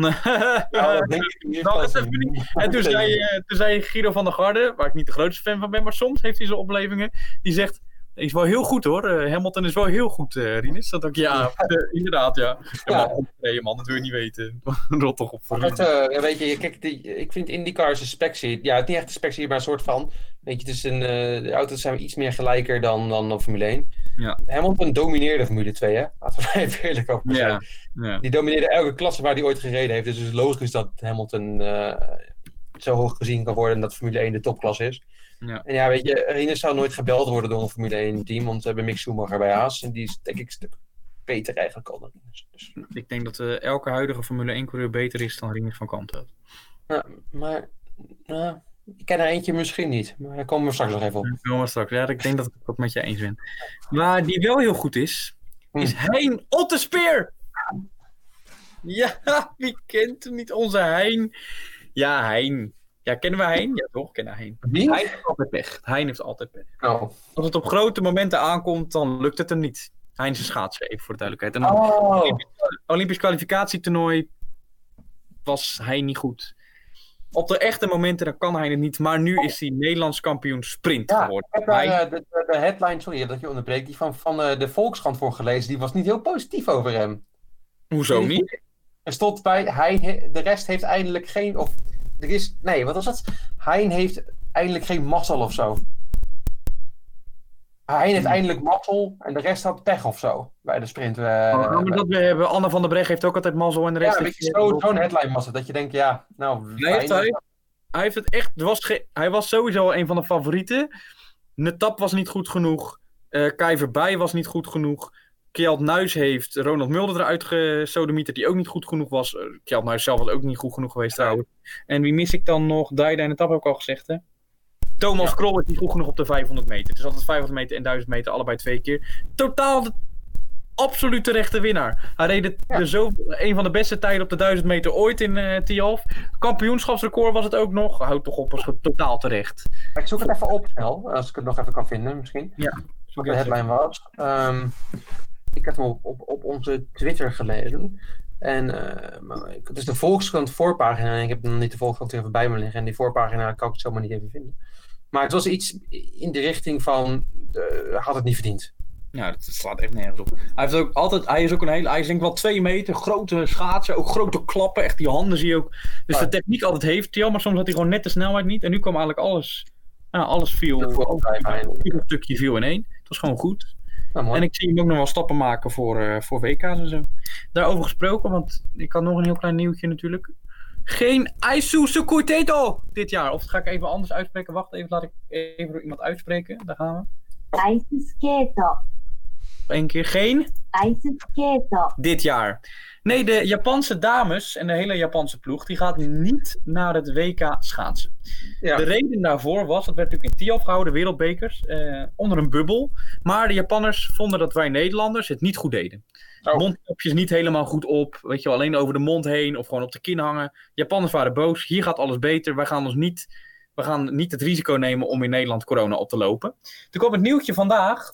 Speaker 2: Ja, dat denk ik niet.
Speaker 1: Nou, niet. En toen zei, eh, toen zei Guido van der Garde, waar ik niet de grootste fan van ben, maar soms heeft hij zijn oplevingen, die zegt, is wel heel goed hoor, Eh, Hamilton is wel heel goed, eh Rinus. Dat ook, ja, eh, inderdaad, ja. Ja, nee, man, dat wil je niet weten. Rot toch op.
Speaker 2: Maar het, eh, weet je, kijk, die, ik vind IndyCar is een specsie. Ja, het is niet echt een specsie, maar een soort van. Weet je, het is een, eh, de auto's zijn iets meer gelijker dan, dan, dan Formule 1.
Speaker 1: Ja.
Speaker 2: Hamilton domineerde Formule 2, hè? Laten we even eerlijk over zijn.
Speaker 1: Ja, ja.
Speaker 2: Die domineerde elke klasse waar hij ooit gereden heeft. Dus het is logisch dat Hamilton eh, zo hoog gezien kan worden en dat Formule 1 de topklasse is.
Speaker 1: Ja.
Speaker 2: En ja, weet je, Rinus zou nooit gebeld worden door een Formule 1 team, want we hebben Mick Schumacher bij Haas. En die is denk ik een stuk beter eigenlijk al dan Rinus. Dus,
Speaker 1: Ik denk dat eh, elke huidige Formule 1 coureur beter is dan Rinus van Kanto.
Speaker 2: ja, maar nou, ik ken er eentje misschien niet. Maar daar komen we straks nog even op.
Speaker 1: Dat komen we straks. Ja, ik denk dat ik het met je eens ben. Maar die wel heel goed is, is Hein Ottespeer. Ja, wie kent hem niet? Onze Hein. Ja, Hein. Ja, kennen we Hein? Ja, toch? Kennen Hein.
Speaker 2: Wie?
Speaker 1: Hein heeft altijd pech. Hein heeft altijd pech.
Speaker 2: Nou.
Speaker 1: Als het op grote momenten aankomt, dan lukt het hem niet. Hein is een schaatser, even voor de duidelijkheid. En dan
Speaker 2: Oh.
Speaker 1: Olympisch kwalificatietoernooi was hij niet goed. Op de echte momenten dan kan hij het niet. Maar nu is hij Nederlands kampioen sprint
Speaker 2: Ja,
Speaker 1: geworden.
Speaker 2: Ik heb daar
Speaker 1: Hij-
Speaker 2: eh, de, de, de headline, sorry dat je onderbreekt, die van, van eh, de Volkskrant voor gelezen. Die was niet heel positief over hem.
Speaker 1: Hoezo niet?
Speaker 2: Er stond bij, hij, de rest heeft eindelijk geen, of er is, nee, wat was dat? Hein heeft eindelijk geen mazzel of zo. Hein heeft eindelijk mazzel en de rest had pech of zo bij de sprint. eh,
Speaker 1: Oh, maar dat we hebben. Anne van der Bregg heeft ook altijd mazzel en de rest
Speaker 2: ja,
Speaker 1: heeft-
Speaker 2: weet je, zo- zo'n headline het. Dat je denkt, ja, nou,
Speaker 1: Nee, heeft hij. Hij heeft het echt. Er was ge- hij was sowieso een van de favorieten. Netap was niet goed genoeg. eh Kai Verbij was niet goed genoeg. Kjeld Nuis heeft Ronald Mulder eruit gesodemieterd, die ook niet goed genoeg was. Eh, Kjeld Nuis zelf was ook niet goed genoeg geweest trouwens. En wie mis ik dan nog? Daida en Netap heb ik al gezegd, hè? Thomas
Speaker 2: Ja.
Speaker 1: Krol is niet goed genoeg op de 500 meter. Het is altijd 500 meter en 1000 meter, allebei twee keer. Totaal de absoluut terechte winnaar. Hij reed het-
Speaker 2: Ja.
Speaker 1: de zo, een van de beste tijden op de 1000 meter ooit in eh Tialf. Kampioenschapsrecord was het ook nog. Houd toch op, was het totaal terecht.
Speaker 2: Ik zoek het even op snel, als ik het nog even kan vinden misschien. Wat de headline was. Ik heb hem op, op, op onze Twitter gelezen. En ik- het is de Volkskrant voorpagina. En ik heb nog niet de Volkskrant even bij me liggen. En die voorpagina kan ik het zomaar niet even vinden. Maar het was iets in de richting van... eh, had het niet verdiend.
Speaker 1: Ja, dat slaat echt nergens op. Hij, heeft ook altijd, hij is ook een hele, hij is denk ik wel twee meter, grote schaatsen, ook grote klappen, echt die handen zie je ook. Dus de techniek altijd heeft hij al, maar soms had hij gewoon net de snelheid niet. En nu kwam eigenlijk alles, ja, alles viel, ieder stukje viel in één. Het was gewoon goed.
Speaker 2: Nou,
Speaker 1: en ik zie hem ook nog wel stappen maken voor, eh, voor WK's en zo. Daarover gesproken, want ik had nog een heel klein nieuwtje natuurlijk. Geen Aisu Sukuteto dit jaar. Of ga ik even anders uitspreken. Wacht even, laat ik even door iemand uitspreken. Daar gaan we.
Speaker 4: Aisu
Speaker 1: keto. Eén keer geen.
Speaker 4: Aisu keto
Speaker 1: Dit jaar. Nee, de Japanse dames en de hele Japanse ploeg, die gaat niet naar het WK schaatsen.
Speaker 2: ja.
Speaker 1: De reden daarvoor was, dat werd natuurlijk in Tialf gehouden, wereldbekers, eh, onder een bubbel. Maar de Japanners vonden dat wij Nederlanders het niet goed deden.
Speaker 2: Oh.
Speaker 1: Mondkapjes niet helemaal goed op, weet je wel, alleen over de mond heen of gewoon op de kin hangen. Japanners waren boos, hier gaat alles beter, wij gaan ons niet, we gaan niet het risico nemen om in Nederland corona op te lopen. Toen kwam het nieuwtje vandaag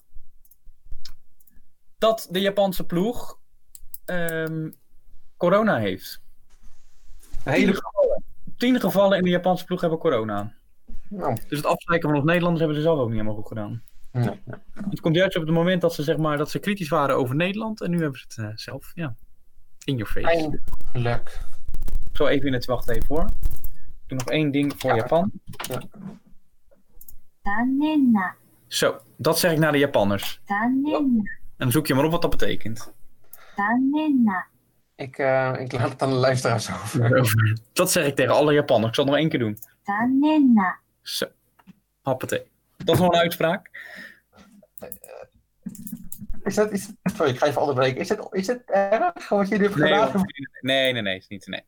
Speaker 1: dat de Japanse ploeg Ehm, corona heeft.
Speaker 2: Hele
Speaker 1: tien gevallen. Tien gevallen in de Japanse ploeg hebben corona.
Speaker 2: Nou.
Speaker 1: Dus het afzeiken van ons Nederlanders hebben ze zelf ook niet helemaal goed gedaan. Het komt juist op het moment dat ze, zeg maar, dat ze kritisch waren over Nederland. En nu hebben ze het eh, zelf. Ja. In your face.
Speaker 2: Eindelijk.
Speaker 1: Zo even in het wacht even hoor. Ik doe nog één ding voor. Japan.
Speaker 4: Ja.
Speaker 1: Zo, dat zeg ik naar de Japanners.
Speaker 4: En
Speaker 1: dan zoek je maar op wat dat betekent.
Speaker 4: 残念な、
Speaker 2: Ik, eh, ik laat het aan de luisteraars over.
Speaker 1: Dat zeg ik tegen alle Japanners. Ik zal het nog één keer doen.
Speaker 4: 残念な、
Speaker 1: Zo. Hoppatee. Dat is nog een uitspraak.
Speaker 2: Is dat, is, sorry, ik ga even onderbreken. Is het, is het erg wat je nu hebt
Speaker 1: Nee,
Speaker 2: gedaan?
Speaker 1: hoor. nee, nee, nee, is niet. Nee.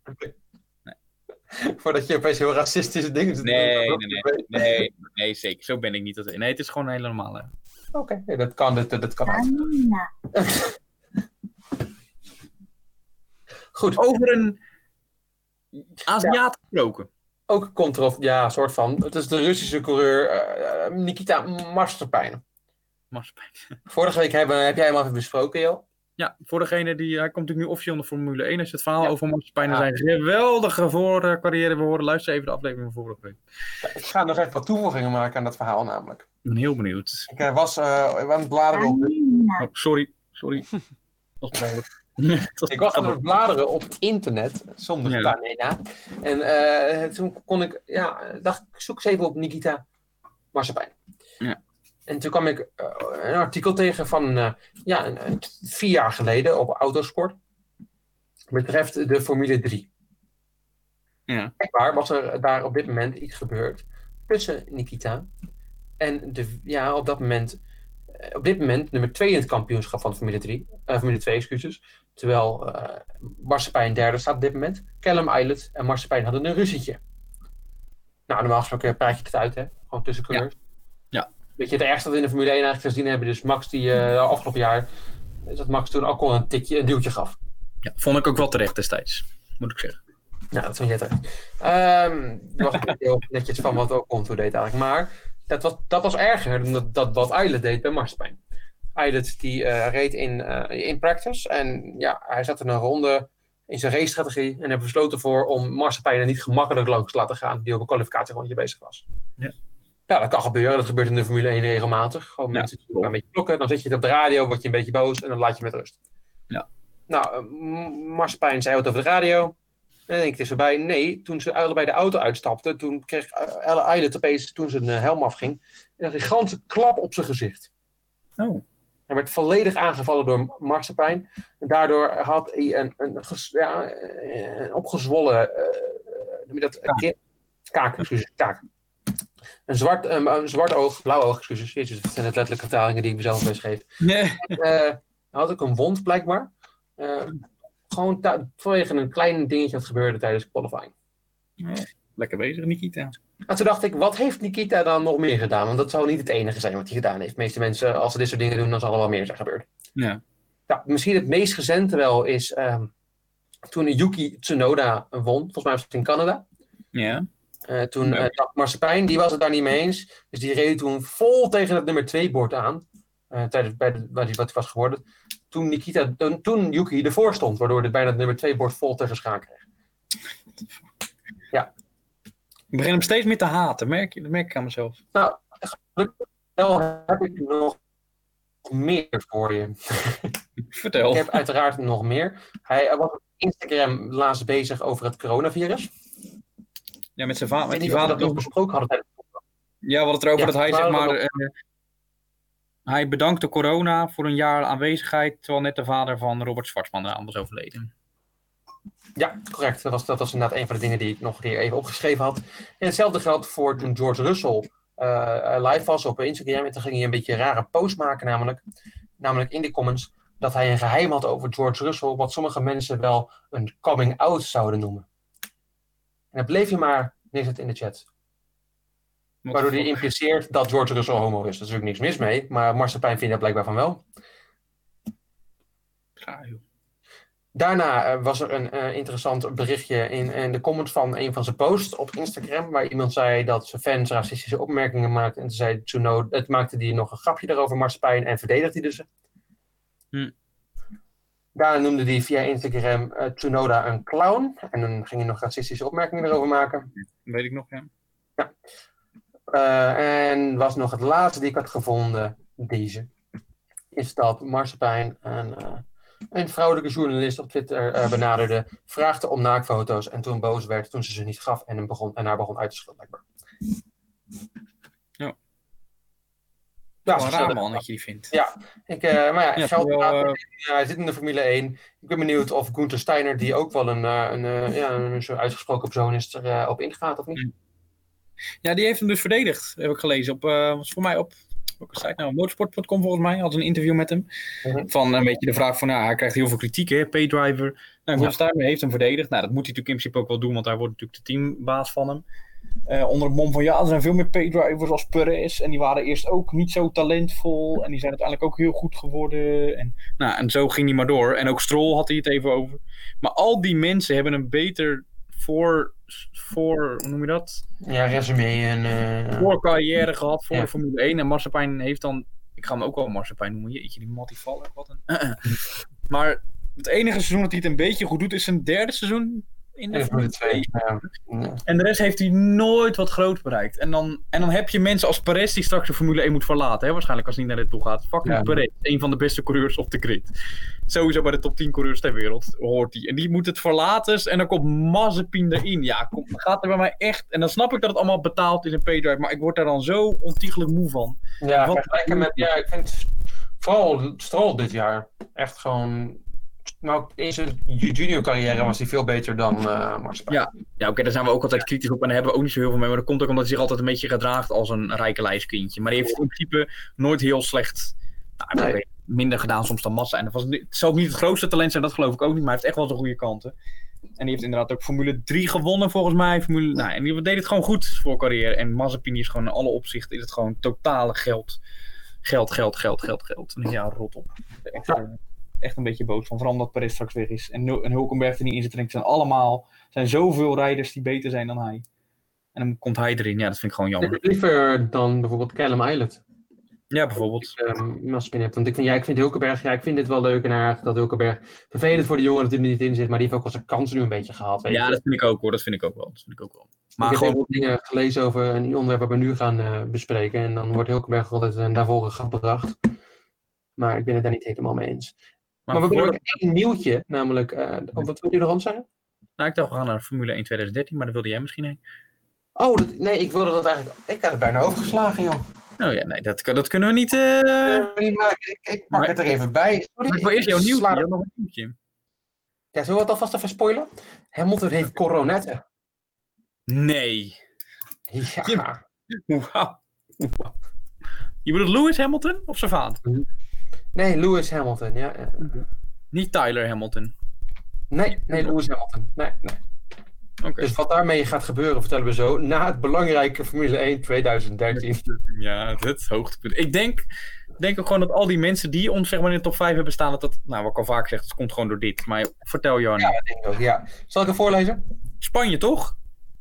Speaker 2: Voordat je opeens heel racistische dingen doet.
Speaker 1: Nee, nee, nee. Nee, nee, zeker. Zo ben ik niet. Dat- Nee, het is gewoon een hele normale.
Speaker 2: Oké, nee, dat kan. Dat, dat kan
Speaker 4: 残
Speaker 2: uit.
Speaker 4: 念な、
Speaker 2: Goed.
Speaker 1: Over een Aziat gesproken.
Speaker 2: Ook controf, ja, soort van. Het is de Russische coureur eh, eh, Nikita Masterpijn.
Speaker 1: Masterpijn.
Speaker 2: Vorige week hebben, heb jij hem al even besproken, joh.
Speaker 1: Ja, voor degene die. Hij komt natuurlijk nu officieel naar Formule 1. Als je het verhaal over Masterpijn
Speaker 2: ja.
Speaker 1: zijn geweldige voor, eh, carrière wil horen, luister even de aflevering van vorige week.
Speaker 2: Ik ga nog even wat toevoegingen maken aan dat verhaal, namelijk.
Speaker 1: Ik ben heel benieuwd.
Speaker 2: Ik was uh, aan het bladeren
Speaker 1: oh, sorry, sorry. Dat was
Speaker 2: ik was aan het bladeren op het internet, zonder
Speaker 1: Ja.
Speaker 2: Tanena. En eh, toen kon ik, ja, dacht ik, zoek eens even op Nikita Mazepin.
Speaker 1: Ja.
Speaker 2: En toen kwam ik eh, een artikel tegen van, eh, ja, een, een- vier jaar geleden op Autosport. Betreft de Formule 3.
Speaker 1: Ja.
Speaker 2: Waar was er daar op dit moment iets gebeurd tussen Nikita en de, ja, op dat moment, op dit moment nummer 2 in het kampioenschap van Formule 3, eh, Formule 2, excuses. Terwijl Marsepijn derde staat op dit moment. Callum Islet en Marsepijn hadden een ruzietje. Nou, normaal gesproken praat je het uit, hè? Gewoon tussen coureurs.
Speaker 1: Ja.
Speaker 2: Weet je, het ergste dat we in de Formule 1 eigenlijk gezien hebben, dus Max die eh, afgelopen jaar, is dat Max toen ook al een tikje, een duwtje gaf.
Speaker 1: Ja, vond ik ook wel terecht destijds, moet ik zeggen.
Speaker 2: Nou, dat vond jij terecht. Dat was heel netjes van wat ook Contour deed eigenlijk. Maar dat was, dat was erger dan dat, dat wat Eilert deed bij Marspijn. Eilert die eh, reed in, eh, in practice. En ja, hij zat in een ronde in zijn race-strategie. En heeft besloten voor om er niet gemakkelijk langs te laten gaan. Die op een kwalificatierondje bezig was.
Speaker 1: Ja.
Speaker 2: Ja, dat kan gebeuren. Dat gebeurt in de Formule 1 regelmatig. Gewoon
Speaker 1: Ja.
Speaker 2: mensen die elkaar een beetje klokken. Dan zet je op de radio, word je een beetje boos en dan laat je met rust.
Speaker 1: Ja.
Speaker 2: Nou, M- Marspijn zei wat over de radio. En dan denk ik, het is erbij. Nee, toen ze allebei de auto uitstapten, toen kreeg eh, Elle Eilert opeens, toen zijn helm afging, een gigantische klap op zijn gezicht.
Speaker 1: Oh.
Speaker 2: Hij werd volledig aangevallen door Marsepein. En daardoor had hij een, een, ges- ja, een opgezwollen noem je dat,
Speaker 1: Kaak.
Speaker 2: kaak. kaak, excuses, kaak. Een zwart, een zwart oog, blauw oog, excuses. Jezus, dat zijn het letterlijke vertalingen die ik mezelf eens geef.
Speaker 1: Nee.
Speaker 2: Eh, had ik een wond blijkbaar. Gewoon vanwege een klein dingetje dat gebeurde tijdens qualifying.
Speaker 1: Lekker bezig, Nikita.
Speaker 2: En toen dacht ik, wat heeft Nikita dan nog meer gedaan? Want dat zou niet het enige zijn wat hij gedaan heeft. De meeste mensen, als ze dit soort dingen doen, dan zal er wel meer zijn gebeurd.
Speaker 1: Ja.
Speaker 2: Nou, misschien het meest recente wel is ehm, toen Yuki Tsunoda won. Volgens mij was het in Canada.
Speaker 1: Ja.
Speaker 2: Eh, toen Marsepijn, die was het daar niet mee eens. Dus die reed toen vol tegen het nummer 2 bord aan. eh, tijdens bij de, wat hij was geworden. Toen, Nikita, toen, toen Yuki ervoor stond, waardoor hij bijna het nummer 2 bord vol tegen schaak kreeg.
Speaker 1: Ik begin hem steeds meer te haten, merk je? Dat merk ik aan mezelf.
Speaker 2: Nou, gelukkig heb ik nog meer voor je.
Speaker 1: Vertel.
Speaker 2: Ik heb uiteraard nog meer. Hij was op Instagram laatst bezig over het coronavirus.
Speaker 1: Ja, met zijn vader. Met die vader
Speaker 2: dat nog besproken hadden.
Speaker 1: Ja, we hadden het erover
Speaker 2: Ja,
Speaker 1: dat hij zeg maar. eh, hij bedankte corona voor een jaar aanwezigheid. Terwijl net de vader van Robert Schwarzman eraan was overleden.
Speaker 2: Ja, correct. Dat was, dat was inderdaad een van de dingen die ik nog hier even opgeschreven had. En hetzelfde geldt voor toen George Russell eh, eh, live was op Instagram. En toen ging hij een beetje een rare post maken, namelijk, namelijk in de comments, dat hij een geheim had over George Russell, wat sommige mensen wel een coming out zouden noemen. En dat bleef je maar neerzetten in de chat. Waardoor hij impliceert dat George Russell homo is. Daar is natuurlijk niks mis mee, maar Marsepein vindt daar blijkbaar van wel.
Speaker 1: Raar, joh.
Speaker 2: Daarna eh, was er een eh, interessant berichtje in, in de comments van een van zijn posts op Instagram, waar iemand zei dat zijn fans racistische opmerkingen maakten. En toen zei Tsunoda, het maakte hij nog een grapje daarover, Marsepein, en verdedigde hij dus.
Speaker 1: Hm.
Speaker 2: Daarna noemde hij via Instagram eh, Tsunoda een clown. En dan ging hij nog racistische opmerkingen erover maken.
Speaker 1: Weet ik nog, ja.
Speaker 2: Eh, en was nog het laatste die ik had gevonden, deze. Is dat Marsepein een, eh, een vrouwelijke journalist op Twitter eh, benaderde, vraagde om naaktfoto's en toen boos werd toen ze ze niet gaf en, hem begon, en haar begon uit te schelden blijkbaar.
Speaker 1: Ja.
Speaker 2: Ja,
Speaker 1: een raar
Speaker 2: gezellig.
Speaker 1: man dat je die vindt.
Speaker 2: Ja, Ik, eh, maar ja,
Speaker 1: Ja,
Speaker 2: geld
Speaker 1: eh,
Speaker 2: hij zit in de Formule 1. Ik ben benieuwd of Gunther Steiner, die ook wel een, een, ja, een zo uitgesproken persoon is, er eh, op ingaat of niet.
Speaker 1: Ja, die heeft hem dus verdedigd, heb ik gelezen. Op, was voor mij op, welke site nou, motorsport.com volgens mij, had een interview met hem.
Speaker 2: Mhm.
Speaker 1: Van een beetje de vraag van, nou, hij krijgt heel veel kritiek, hè, paydriver. Nou, Steiner heeft hem verdedigd. Nou, dat moet hij natuurlijk in principe ook wel doen, want hij wordt natuurlijk de teambaas van hem. Eh, onder het mom van, ja, er zijn veel meer paydrivers als Perez. En die waren eerst ook niet zo talentvol. En die zijn uiteindelijk ook heel goed geworden. En, nou, en zo ging hij maar door. En ook Stroll had hij het even over. Maar al die mensen hebben een beter voor, voor hoe noem je dat?
Speaker 2: Ja, resume en... eh,
Speaker 1: voor carrière gehad voor
Speaker 2: Ja.
Speaker 1: de Formule 1. En Marsepijn heeft dan, ik ga hem ook wel Marsepijn noemen, jeetje, die Matty Vallen, wat een... maar het enige seizoen dat hij het een beetje goed doet, is zijn derde seizoen in de
Speaker 2: en de
Speaker 1: Formule
Speaker 2: Formule
Speaker 1: 2.
Speaker 2: 2. Ja. Ja.
Speaker 1: En de rest heeft hij nooit wat groot bereikt. En dan, en dan heb je mensen als Perez die straks de Formule 1 moet verlaten. Hè? Waarschijnlijk als hij niet naar dit toe gaat. Fucking
Speaker 2: Ja.
Speaker 1: Perez, een van de beste coureurs op de grid. Sowieso bij de top 10 coureurs ter wereld hoort hij. En die moet het verlaten en dan komt Mazepin erin. Ja, kom, gaat er bij mij echt... En dan snap ik dat het allemaal betaald is in paydrive. Maar ik word daar dan zo ontiegelijk moe van.
Speaker 2: Ja,
Speaker 1: Wat-
Speaker 2: met, ja, ik vind vooral Stroll dit jaar echt gewoon. Nou, in zijn junior carrière was hij veel beter dan eh Marsepijn.
Speaker 1: Ja. Ja, oké, daar zijn we ook altijd kritisch op. En daar hebben we ook niet zo heel veel mee. Maar dat komt ook omdat hij zich altijd een beetje gedraagt als een rijke lijstkindje. Maar die heeft in principe nooit heel slecht... Nou, hij
Speaker 2: Nee.
Speaker 1: ook minder gedaan soms dan Massa. En dat was, het zal ook niet het grootste talent zijn, dat geloof ik ook niet. Maar hij heeft echt wel zijn goede kanten. En die heeft inderdaad ook Formule 3 gewonnen volgens mij. Formule, nou, en die deed het gewoon goed voor carrière. En Mazepin is gewoon in alle opzichten is het gewoon totale geld. Geld, geld, geld, geld, geld. En ja, rot op.
Speaker 2: Ja.
Speaker 1: Echt een beetje boos van. Vooral omdat Perez straks weg is. En, en Hulkenberg er niet in zit. En het zijn allemaal... Er zijn zoveel rijders die beter zijn dan hij. En dan komt hij erin. Ja, dat vind ik gewoon jammer.
Speaker 2: heb liever dan bijvoorbeeld Callum Island.
Speaker 1: Ja, bijvoorbeeld.
Speaker 2: Um, Maspin heb. Want ik vind, ja, ik vind Hulkenberg, ja, ik vind dit wel leuk en aardig dat Hulkenberg vervelend voor de jongen dat hij er niet in zit, maar die heeft ook wel zijn kans nu een beetje gehad. Weet
Speaker 1: Ja,
Speaker 2: je.
Speaker 1: dat vind ik ook hoor. Dat vind ik ook wel. Dat vind ik ook wel. Maar
Speaker 2: ik heb
Speaker 1: gewoon...
Speaker 2: heel veel dingen gelezen over een onderwerp wat we nu gaan eh, bespreken. En dan wordt Hulkenberg altijd uh, naar voren gebracht. Maar ik ben het daar niet helemaal mee eens. Maar, we
Speaker 1: voor-
Speaker 2: hebben nog één nieuwtje, namelijk. eh, wat wil je nog aan zeggen?
Speaker 1: Nou, ik dacht we gaan naar Formule 1 2013, maar dat wilde jij misschien heen.
Speaker 2: Oh, dat- nee, ik wilde dat eigenlijk. Ik had het bijna overgeslagen, joh.
Speaker 1: Oh ja, nee, dat, dat kunnen we niet.
Speaker 2: maken. ik, ik pak
Speaker 1: maar-
Speaker 2: het er even bij. Sorry,
Speaker 1: Maar ik wil eerst jouw nieuwtje.
Speaker 2: sla-
Speaker 1: nog een nieuwtje.
Speaker 2: Ja, zullen we het alvast even spoilen? Hamilton heeft coronetten.
Speaker 1: Nee.
Speaker 2: Ja.
Speaker 1: Wauw. Wauw. Je bedoelt Lewis Hamilton of zijn vader?
Speaker 2: Nee, Lewis Hamilton. Ja. ja.
Speaker 1: Niet Tyler Hamilton.
Speaker 2: Nee, nee, Lewis Hamilton. Nee, nee. Dus wat daarmee gaat gebeuren, vertellen we zo. Na het belangrijke Formule 1 2013.
Speaker 1: Ja, het hoogtepunt. Ik denk, denk ook gewoon dat al die mensen die ons zeg maar in de top 5 hebben staan, dat dat, nou wat ik al vaak zeg, het komt gewoon door dit. Maar vertel Johan.
Speaker 2: Ja, dat denk ik ook. Ja. Zal ik het voorlezen?
Speaker 1: Spanje toch?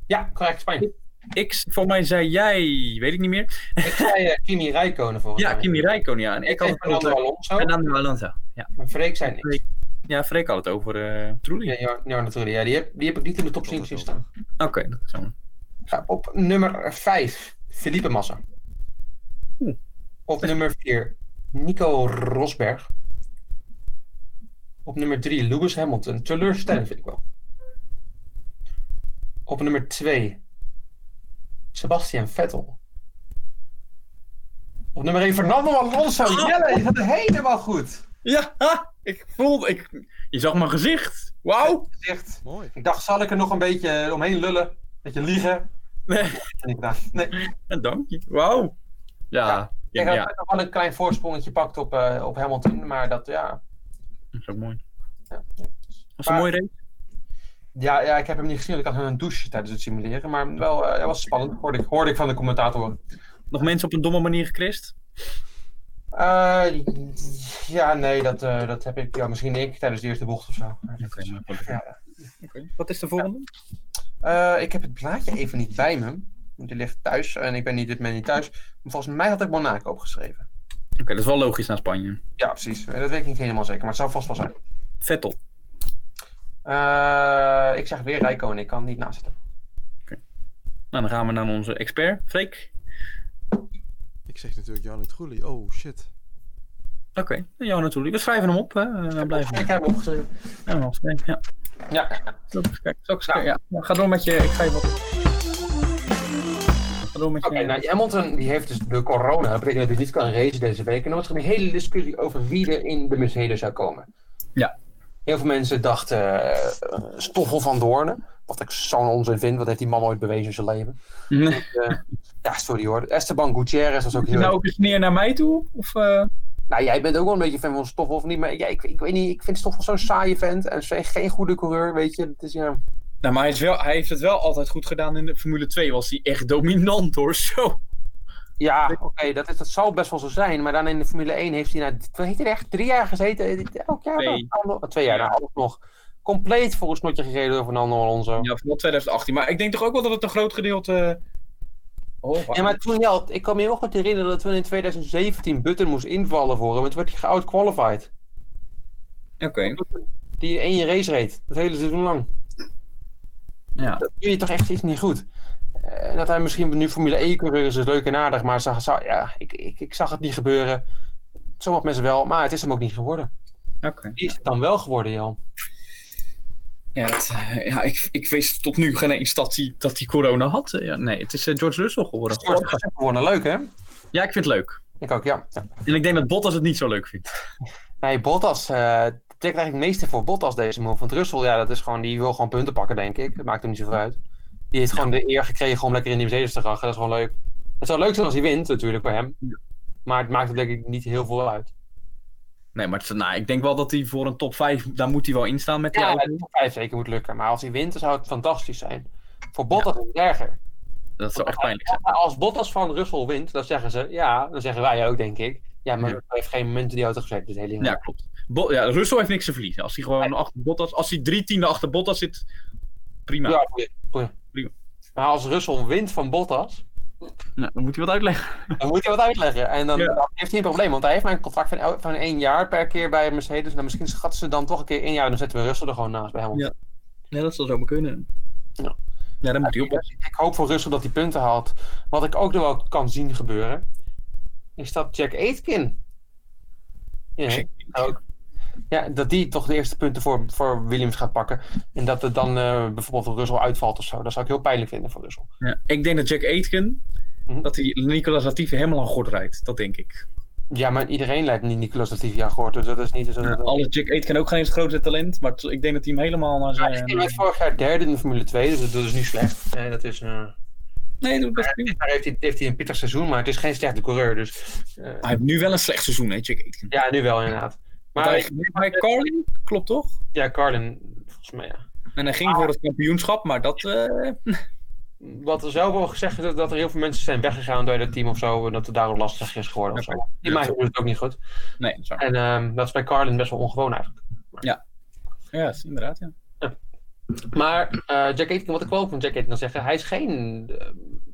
Speaker 2: Ja, correct, Spanje.
Speaker 1: Ik, voor mij zei jij, weet ik niet meer.
Speaker 2: Ik zei eh, Kimi Räikkönen volgens
Speaker 1: Ja,
Speaker 2: mij.
Speaker 1: Kimi Räikkönen, ja. En ik
Speaker 2: Ik
Speaker 1: had
Speaker 2: had
Speaker 1: het over
Speaker 2: Fernando Alonso.
Speaker 1: Fernando Alonso. Ja,
Speaker 2: En Freek zei niks.
Speaker 1: ja Freek had het over uh, Trulli.
Speaker 2: Ja, ja, ja, natuurlijk. Ja, die, heb, die heb ik niet in de top 10 zien staan.
Speaker 1: Oké, dat is zo.
Speaker 2: Ja, op nummer 5, Felipe Massa.
Speaker 1: Oeh.
Speaker 2: Op nummer 4, Nico Rosberg. Op nummer 3, Lewis Hamilton. Teleurstellend vind ik wel. Op nummer 2, Sebastian Vettel. Op nummer 1, Fernando Alonso. Jelle, je gaat helemaal goed.
Speaker 1: Ja, ik voelde, ik, je zag mijn gezicht. Wauw.
Speaker 2: Gezicht.
Speaker 3: Mooi.
Speaker 2: Ik dacht, zal ik er nog een beetje omheen lullen? Beetje liegen?
Speaker 1: Nee,
Speaker 2: En ik dacht, nee.
Speaker 1: dank je. Wauw. Ja,
Speaker 2: Ja,
Speaker 1: ja,
Speaker 2: Ik had
Speaker 1: ja,
Speaker 2: nog wel een klein voorsprongetje pakt op, eh, op Hamilton, maar dat, ja.
Speaker 1: dat is ook mooi.
Speaker 2: Ja,
Speaker 1: Was een
Speaker 2: Maar-
Speaker 1: mooie race?
Speaker 2: Ja, ja, ik heb hem niet gezien, want ik had een douche tijdens het simuleren, maar wel, eh, dat was spannend, hoorde ik, hoorde ik van de commentator.
Speaker 1: Nog mensen op een domme manier gecrashed?
Speaker 2: Eh, ja, nee, dat, eh, dat heb ik, ja, misschien ik tijdens de eerste bocht of zo. Is- ja.
Speaker 1: Wat is de volgende?
Speaker 2: Eh, ik heb het blaadje even niet bij me, want die ligt thuis en ik ben niet, dit moment niet thuis. Maar volgens mij had ik Monaco opgeschreven.
Speaker 1: Oké, dat is wel logisch naar Spanje.
Speaker 2: Ja, precies. Dat weet ik niet helemaal zeker, maar het zou vast wel zijn.
Speaker 1: Vettel.
Speaker 2: Eh, ik zeg weer Rijkoon, ik kan niet naast zitten.
Speaker 1: Nou, dan gaan we naar onze expert, Freek.
Speaker 3: Ik zeg natuurlijk Jan Trulli. Oh shit.
Speaker 1: Oké, jou natuurlijk. We schrijven hem op. Hè. Uh,
Speaker 2: Ik
Speaker 1: blijven.
Speaker 2: heb hem opgeschreven.
Speaker 1: Ja, nog eens, ja.
Speaker 2: Ja,
Speaker 1: Zal ik eens kijken. Zal ik eens kijken? Ja. Nou, ga door met je. Ik ga je wat. door met je.
Speaker 2: Oké, nou Hamilton die heeft dus de corona, dat betekent dat hij niet kan racen deze week. En er was er een hele discussie over wie er in de Mercedes zou komen.
Speaker 1: Ja.
Speaker 2: Heel veel mensen dachten eh, Stoffel van Doornen. Wat ik zo'n onzin vind, wat heeft die man ooit bewezen in zijn leven. Eh, ja, sorry hoor. Esteban Gutierrez was ook
Speaker 1: Is
Speaker 2: heel
Speaker 1: nou ook eens neer naar mij toe? Of, eh,
Speaker 2: Nou, jij bent ook wel een beetje fan van Stoffel of niet? Maar ja, ik, ik weet niet, ik vind Stoffel zo'n saaie vent. En ze- geen goede coureur, weet je. Het is, ja...
Speaker 1: Nou, maar hij, is wel, hij heeft het wel altijd goed gedaan in de Formule 2. Was hij echt dominant hoor. Zo.
Speaker 2: Ja, oké, dat, is- dat zal best wel zo zijn. Maar dan in de Formule 1 heeft hij, nou, wat heet hij echt, drie jaar gezeten? Elk jaar?
Speaker 1: Twee.
Speaker 2: dan? Oh, twee jaar, nou, alles nog. Compleet voor een snotje gereden door Fernando Alonso.
Speaker 1: Ja, vooral 2018. Maar ik denk toch ook wel dat het een groot gedeelte. Oh,
Speaker 2: Ja, maar toen, ja, ik kan me heel goed herinneren dat toen in 2017 Button moest invallen voor hem. En toen werd hij geout-qualified.
Speaker 1: Oké.
Speaker 2: Die één race reed, het hele seizoen lang.
Speaker 1: Ja.
Speaker 2: Dat doe je toch echt iets niet goed. Dat hij misschien nu Formule E-coureur is, is leuk en aardig. Maar zag, ja, ik, ik, ik zag het niet gebeuren. Sommige mensen wel, maar het is hem ook niet geworden.
Speaker 1: Oké.
Speaker 2: Is het dan wel geworden, Jan?
Speaker 1: Ja, het, eh, ja ik, ik wist tot nu geen eens dat hij, dat hij corona had. Eh, Ja, nee, het is eh, George Russell geworden.
Speaker 2: Gewonnen, leuk hè?
Speaker 1: Ja, ik vind het leuk.
Speaker 2: Ik ook, ja. ja.
Speaker 1: En ik denk dat Bottas het niet zo leuk vindt.
Speaker 2: Nee, Bottas, het trekt eigenlijk het meeste voor Bottas deze move. Want Russell, ja, dat is gewoon, die wil gewoon punten pakken, denk ik. Dat maakt hem niet zoveel uit. Die heeft gewoon de eer gekregen om lekker in die Mercedes te rachen. Dat is gewoon leuk. Het zou leuk zijn als hij wint, natuurlijk, voor hem. Maar het maakt hem denk ik niet heel veel uit.
Speaker 1: Nee, maar het, nou, ik denk wel dat hij voor een top 5, daar moet hij wel in staan met die
Speaker 2: Ja,
Speaker 1: auto.
Speaker 2: de top 5 zeker moet lukken. Maar als hij wint, dan zou het fantastisch zijn. Voor Bottas is het erger.
Speaker 1: Dat zou echt pijnlijk zijn.
Speaker 2: Als Bottas van Russell wint, dan zeggen ze, ja, dan zeggen wij ook, denk ik. Ja, maar
Speaker 1: Ja.
Speaker 2: heeft geen moment in die auto gezet. Dus hele
Speaker 1: Ja, klopt. Bo ja, Russell heeft niks te verliezen. Als hij gewoon achter Bottas, als hij drie tiende achter Bottas zit, prima.
Speaker 2: Ja. Maar als Russell wint van Bottas,
Speaker 1: Nou, dan moet hij wat uitleggen.
Speaker 2: dan moet hij wat uitleggen. En dan,
Speaker 1: Ja.
Speaker 2: dan heeft hij een probleem, want hij heeft maar een contract van, van één jaar per keer bij Mercedes. Nou, misschien schatten ze dan toch een keer één jaar en dan zetten we Russell er gewoon naast bij hem.
Speaker 1: Ja. Ja, dat zal zomaar kunnen.
Speaker 2: Ja.
Speaker 1: Ja, dan moet hij op.
Speaker 2: Ik hoop voor Russell dat hij punten haalt. Wat ik ook nog wel kan zien gebeuren, is dat Jack Aitken. Ja, ook. Ja, dat die toch de eerste punten voor, voor Williams gaat pakken. En dat er dan eh, bijvoorbeeld Russell uitvalt of zo. Dat zou ik heel pijnlijk vinden voor Russell.
Speaker 1: Ja, ik denk dat Jack Aitken,
Speaker 2: Mhm.
Speaker 1: dat hij Nicolas Latifi helemaal aan gort rijdt. Dat denk ik.
Speaker 2: Ja, maar iedereen lijkt niet Nicolas Latifi aan gehoord. Dus dat is niet zo.
Speaker 1: Ja, alles Jack Aitken ook geen eens het grootste talent, maar t- ik denk dat hij hem helemaal naar
Speaker 2: Ja,
Speaker 1: zijn...
Speaker 2: hij werd vorig jaar derde in de Formule 2, dus dat is niet slecht. Nee, dat is, eh,
Speaker 1: Nee, dat best prima.
Speaker 2: Daar heeft hij, heeft hij een pittig seizoen, maar het is geen slechte coureur. Dus, eh,
Speaker 1: Hij heeft nu wel een slecht seizoen, hè, Jack Aitken.
Speaker 2: ja, nu wel inderdaad.
Speaker 1: Maar
Speaker 2: Maar
Speaker 1: hij, Carlin, klopt toch?
Speaker 2: ja, Carlin, volgens mij ja.
Speaker 1: En hij ging voor het kampioenschap, maar dat... eh,
Speaker 2: Wat er zelf wel gezegd is dat, er heel veel mensen zijn weggegaan door dat team of zo. En dat het daardoor lastig is geworden of zo. Die
Speaker 1: Ja,
Speaker 2: maakt het ook niet goed.
Speaker 1: nee, is.
Speaker 2: En ehm, dat is bij Carlin best wel ongewoon eigenlijk.
Speaker 1: Ja, dat is inderdaad, ja.
Speaker 2: Maar eh, Jack Aitken, wat ik wel van Jack Aitken kan zeggen, hij is geen eh,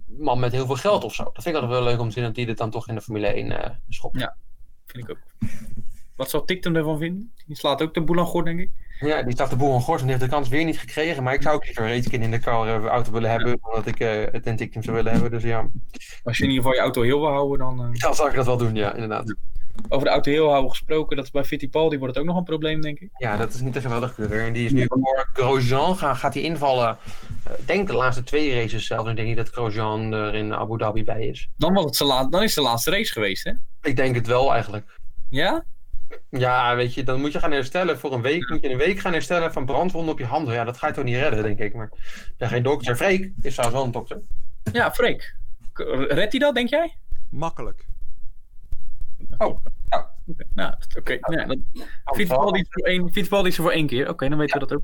Speaker 2: man met heel veel geld of zo. Dat vind ik altijd wel leuk om te zien dat hij dit dan toch in de Formule 1 eh schopt.
Speaker 1: Ja. Vind ik ook. Wat zal Tiktum ervan vinden? Die slaat ook de boel aan gort, denk ik.
Speaker 2: Ja, die staat de boel aan gort en die heeft de kans weer niet gekregen. Maar ik zou ook liever Aitken in de car, eh, auto willen hebben, dan dat ik eh, het in Tiktum zou willen hebben. Dus ja,
Speaker 1: Als je in ieder geval je auto heel wil houden, dan... eh,
Speaker 2: dan zou ik dat wel doen, ja, inderdaad.
Speaker 1: Over de auto heel houden gesproken, dat is bij Fittipaldi wordt het ook nog een probleem, denk ik.
Speaker 2: Ja, dat is niet een geweldig. En die is nu voor Grosjean, gaat, gaat hij invallen. Ik denk de laatste twee races zelf. En ik denk niet dat Grosjean er in Abu Dhabi bij is.
Speaker 1: Dan, was het zijn dan is het de laatste race geweest, hè?
Speaker 2: Ik denk het wel eigenlijk.
Speaker 1: Ja?
Speaker 2: Ja, weet je, dan moet je gaan herstellen. Voor een week moet je een week gaan herstellen van brandwonden op je handen. Ja, dat ga je toch niet redden, denk ik. Maar ik ben geen dokter. Freek is trouwens wel een dokter.
Speaker 1: Ja, Freek. Redt hij dat, denk jij?
Speaker 3: Makkelijk.
Speaker 2: Oh, ja.
Speaker 1: Oké, Nou, oké. Ja, Fittipaldi is voor één, Fittipaldi is er voor één keer. Oké, dan weten we dat ook.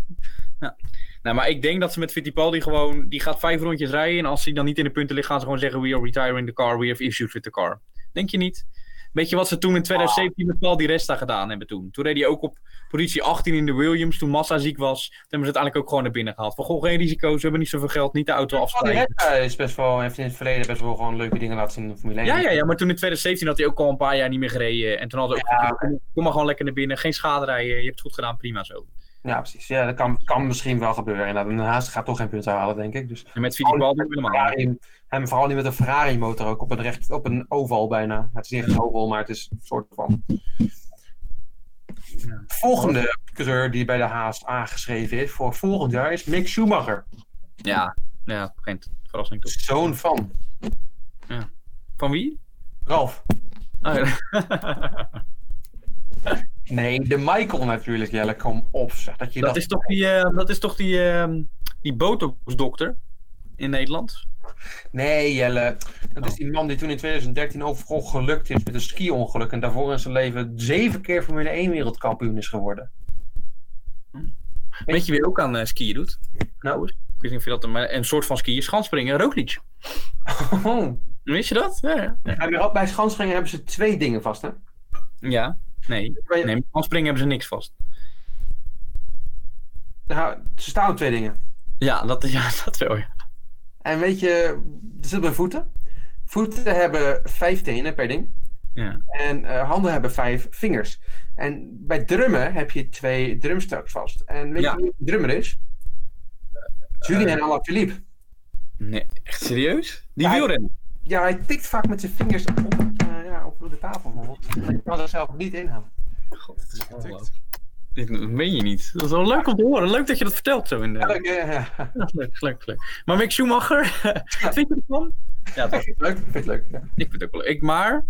Speaker 1: Ja. Nou, maar ik denk dat ze met Fittipaldi gewoon... Die gaat vijf rondjes rijden. En als hij dan niet in de punten ligt, gaan ze gewoon zeggen... We are retiring the car. We have issues with the car. Denk je niet? Weet je wat ze toen in 2017 met Paul Di Resta gedaan hebben toen? Toen reed hij ook op positie 18 in de Williams. Toen Massa ziek was. Toen hebben ze uiteindelijk ook gewoon naar binnen gehaald. Van, goh, geen risico's. We hebben niet zoveel geld. Niet de auto
Speaker 2: Paul. Di Resta is best wel, heeft in het verleden best wel gewoon leuke dingen laten zien in de Formule 1.
Speaker 1: Ja, ja, ja, maar toen in 2017 had hij ook al een paar jaar niet meer gereden. En toen hadden we ook
Speaker 2: Ja.
Speaker 1: kom maar gewoon lekker naar binnen. Geen schade rijden. Je hebt het goed gedaan, prima zo.
Speaker 2: Ja, precies. Ja, dat kan, kan misschien wel gebeuren. En Haas gaat toch geen punten halen, denk ik. Dus
Speaker 1: En met Fittipaldi helemaal.
Speaker 2: En vooral niet met een Ferrari motor ook op een, recht, op een oval bijna. Het is niet echt een oval, maar het is een soort van.
Speaker 1: Ja.
Speaker 2: Volgende coureur die bij de Haas aangeschreven is voor volgend jaar is Mick Schumacher.
Speaker 1: Ja, ja, geen verrassing toch.
Speaker 2: Zoon van.
Speaker 1: Van wie?
Speaker 2: Ralf.
Speaker 1: Oh, ja.
Speaker 2: Nee, de Michael natuurlijk, Jelle. Kom op, zeg. Dat je dat...
Speaker 1: dat, is toch die, eh, dat is toch die, ehm, die botox-dokter in Nederland?
Speaker 2: Nee, Jelle. Dat is die man die toen in 2013 overal gelukt is met een ski-ongeluk. En daarvoor in zijn leven zeven keer Formule 1 wereldkampioen is geworden.
Speaker 1: Weet je wie ook aan eh, skiën doet?
Speaker 2: Nou,
Speaker 1: Ik weet niet of je dat... Maar een soort van skiën. Schanspringen. Roglic.
Speaker 2: oh.
Speaker 1: Wist je dat? Ja, ja.
Speaker 2: Ja, maar bij schanspringen hebben ze twee dingen vast, hè?
Speaker 1: Ja. Nee. Nee, met hebben ze niks vast.
Speaker 2: Nou, ze staan op twee dingen.
Speaker 1: Ja, dat, ja, dat wel, ja.
Speaker 2: En weet je, het zit bij voeten. Voeten hebben vijf tenen per ding.
Speaker 1: Ja.
Speaker 2: En eh, handen hebben vijf vingers. En bij drummen heb je twee drumstuks vast. En weet
Speaker 1: Ja.
Speaker 2: je wie de drummer is? Julien Alaphilippe.
Speaker 1: Nee, echt serieus? Die
Speaker 2: Ja,
Speaker 1: wielrennen?
Speaker 2: Ja, hij tikt vaak met zijn vingers eh, op de tafel bijvoorbeeld. Hij kan zichzelf niet inhouden.
Speaker 1: God, dat is ongelooflijk. Dit meen je niet. Dat is wel leuk om te horen. Leuk dat je dat vertelt zo in de...
Speaker 2: Ja, leuk, ja, ja.
Speaker 1: Ja, leuk, leuk, leuk. Maar Mick Schumacher, wat vind je ervan? Ja, dat,
Speaker 2: Vind het leuk? Vind je het leuk? Ja.
Speaker 1: ik vind het ook wel leuk. Ik maar...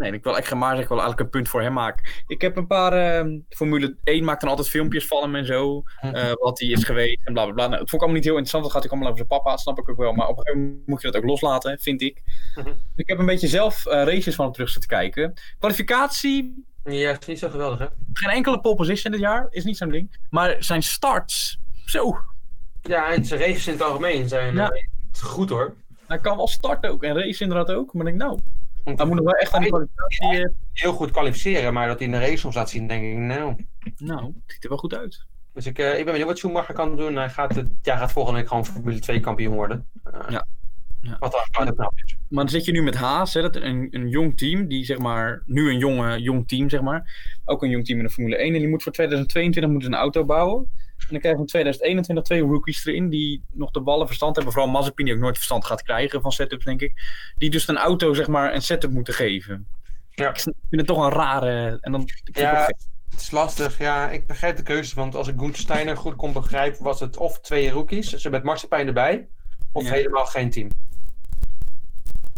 Speaker 1: Nee, ik wil echt geen maar zeggen. Ik wil eigenlijk een punt voor hem maken. Ik heb een paar... ehm, Formule 1 maakt dan altijd filmpjes van hem en zo. eh, wat hij is geweest en bla bla bla. Nou, het vond ik allemaal niet heel interessant. Dat gaat hij allemaal over zijn papa. Snap ik ook wel. Maar op een gegeven moment moet je dat ook loslaten, vind ik.
Speaker 2: Mhm.
Speaker 1: Ik heb een beetje zelf eh, races van hem terug zitten kijken. Kwalificatie,
Speaker 2: Ja, het is niet zo geweldig, hè?
Speaker 1: geen enkele pole position dit jaar. Is niet zo'n ding. Maar zijn starts, zo.
Speaker 2: Ja, en zijn races in het algemeen zijn
Speaker 1: Ja.
Speaker 2: eh, goed, hoor.
Speaker 1: Hij kan wel starten ook. En race inderdaad ook. Maar ik denk, nou, hij moet nog wel echt aan die kwalificatie... eh,
Speaker 2: Heel goed kwalificeren, maar dat hij in de race soms laat zien, denk ik, nou...
Speaker 1: nou, het ziet er wel goed uit.
Speaker 2: Dus ik, eh, ik ben benieuwd wat Schumacher kan doen. Hij gaat, het, ja, gaat volgende week gewoon Formule 2 kampioen worden. Eh,
Speaker 1: Ja. Ja.
Speaker 2: Wat dan gewoon knap is.
Speaker 1: Maar dan zit je nu met Haas, hè, dat een, een jong team, die zeg maar, nu een jonge, jong team zeg maar, ook een jong team in de Formule 1, en die moet voor 2022 moeten ze een auto bouwen. En dan krijgen we in 2021 twee rookies erin, die nog de ballen verstand hebben, vooral Mazepin, die ook nooit verstand gaat krijgen van setups, denk ik, die dus een auto zeg maar een setup moeten geven.
Speaker 2: Ja.
Speaker 1: Ik vind het toch een rare, en dan... het
Speaker 2: Ja. Het is lastig, ja. Ik begrijp de keuze, want als ik Gunther Steiner goed kon begrijpen, was het of twee rookies, ze met Marsepein erbij, of
Speaker 1: Ja.
Speaker 2: helemaal geen team.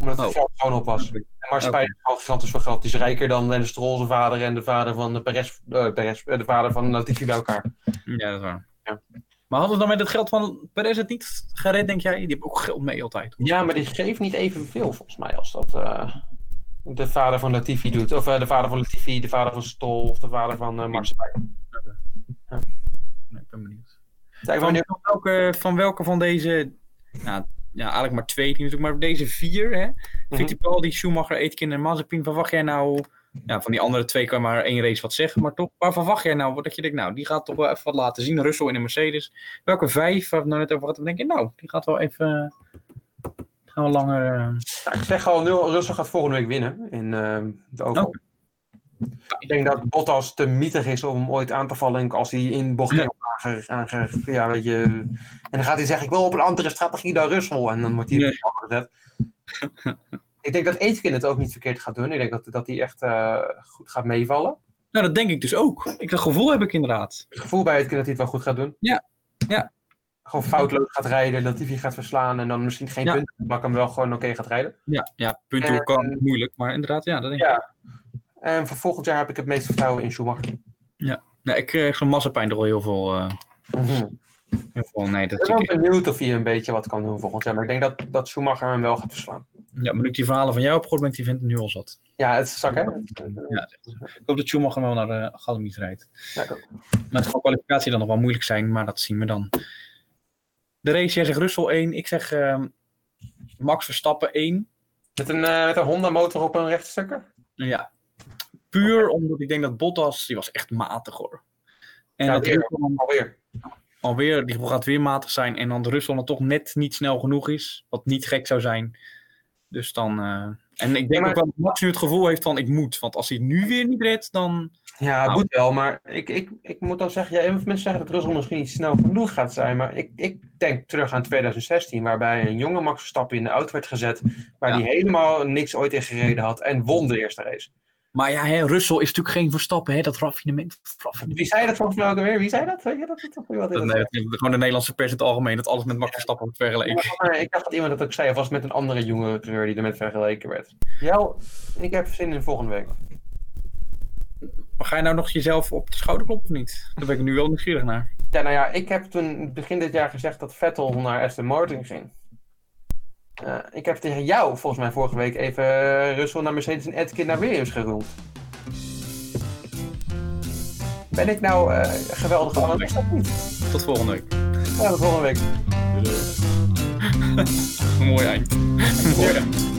Speaker 2: Omdat het
Speaker 1: Oh.
Speaker 2: geld gewoon op was. En Marsepein is veel geld. Die is rijker dan Dennis Stroll, zijn vader, en de vader van de Perez, eh, Perez eh, de vader van Latifi bij elkaar.
Speaker 1: Ja, dat is waar.
Speaker 2: Ja.
Speaker 1: Maar hadden ze dan met het geld van Perez het niet gered, denk jij? Die hebben ook geld mee altijd.
Speaker 2: Ja, maar die geeft niet evenveel volgens mij als dat eh, de vader van Latifi doet. Of eh, de vader van Latifi, de vader van Stroll of de vader van eh Marsepein.
Speaker 1: Nee, ik ben benieuwd. Van, van, welke, van welke van deze, nou, ja, eigenlijk maar twee teams natuurlijk, maar deze vier, hè?
Speaker 2: Mhm.
Speaker 1: Fittipaldi, Schumacher, Aitken en Mazepin, verwacht jij nou, ja, van die andere twee kan je maar één race wat zeggen, maar toch, waar verwacht jij nou, dat je denkt, nou, die gaat toch wel even wat laten zien, Russell in een Mercedes. Welke vijf, waar we nou net over hadden, denk je, nou, die gaat wel even, gaan we langer, eh,
Speaker 2: Ja, ik zeg al, nul- Russell gaat volgende week winnen in eh, de Oval. Ik denk dat Bottas te mietig is om hem ooit aan te vallen als hij in bocht
Speaker 1: Ja.
Speaker 2: 1 aange, aange- ja, weet je. En dan gaat hij zeggen, ik wil op een andere strategie dan Russell. En dan wordt hij
Speaker 1: Nee.
Speaker 2: gezet. ik denk dat Aitken het ook niet verkeerd gaat doen. Ik denk dat, dat hij echt eh, goed gaat meevallen.
Speaker 1: nou, dat denk ik dus ook. Ik, dat gevoel heb ik inderdaad.
Speaker 2: Het gevoel bij Aitken dat hij het wel goed gaat doen.
Speaker 1: Ja. Ja.
Speaker 2: Gewoon foutloos gaat rijden, dat hij gaat verslaan en dan misschien geen
Speaker 1: Ja.
Speaker 2: punten maar hem wel gewoon oké gaat rijden.
Speaker 1: Ja, ja punten
Speaker 2: En-
Speaker 1: kan moeilijk, maar inderdaad, ja, dat denk ik.
Speaker 2: En voor volgend jaar heb ik het meeste vertrouwen in Schumacher.
Speaker 1: Ja, ik kreeg zo'n er al heel veel, eh, heel veel, nee, dat
Speaker 2: Ik ben wel benieuwd of hij een beetje wat kan doen volgend jaar. Maar ik denk dat, dat Schumacher hem wel gaat verslaan.
Speaker 1: Ja, maar nu ik die verhalen van jou gehoord, ben ik die vent nu al zat.
Speaker 2: Ja, het is zak, hè?
Speaker 1: Ja, ik hoop dat Schumacher wel naar de Galamies rijdt.
Speaker 2: Ja, ik ook.
Speaker 1: Maar het zal kwalificatie dan nog wel moeilijk zijn, maar dat zien we dan. De race, jij zegt Russell 1, ik zeg ehm, Max Verstappen 1.
Speaker 2: Met een, eh, met een Honda motor op een rechtstukker?
Speaker 1: Ja, puur omdat ik denk dat Bottas, die was echt matig hoor. En
Speaker 2: Ja,
Speaker 1: dat
Speaker 2: weer. Alweer.
Speaker 1: alweer, die gaat weer matig zijn. En dan dan toch net niet snel genoeg is, wat niet gek zou zijn. Dus dan, eh, en ik denk
Speaker 2: maar-
Speaker 1: ook wel dat Max nu het gevoel heeft van ik moet. Want als hij het nu weer niet redt, dan...
Speaker 2: Ja, het
Speaker 1: Nou.
Speaker 2: moet wel. Maar ik, ik, ik moet dan zeggen, ja, heel veel mensen zeggen dat Russell misschien niet snel genoeg gaat zijn. Maar ik, ik denk terug aan 2016, waarbij een jonge Max Verstappen in de auto werd gezet. Waar
Speaker 1: Ja.
Speaker 2: hij helemaal niks ooit in gereden had en won de eerste race.
Speaker 1: Maar ja, hè, Russell is natuurlijk geen Verstappen, hè, dat raffinement. raffinement.
Speaker 2: Wie zei dat volgens mij ook alweer? Wie zei dat? Weet je dat? dat, dat,
Speaker 1: Dat, nee, gewoon de Nederlandse pers in het algemeen, dat alles met Max Verstappen wordt vergeleken.
Speaker 2: Maar ik dacht dat iemand dat ook zei, of was met een andere jonge coureur die ermee vergeleken werd. Ja, ik heb zin in de volgende week.
Speaker 1: Maar ga je nou nog jezelf op de schouder kloppen of niet? Daar ben ik nu wel nieuwsgierig naar.
Speaker 2: Ja, nou ja, ik heb toen begin dit jaar gezegd dat Vettel naar Aston Martin ging. Eh, ik heb tegen jou volgens mij vorige week even eh, Russell naar Mercedes en Atkin naar Williams geroemd. Ben ik nou eh geweldig analist of niet?
Speaker 1: Tot volgende week.
Speaker 2: Ja, tot volgende week.
Speaker 1: Mooi eind. Mooi eind.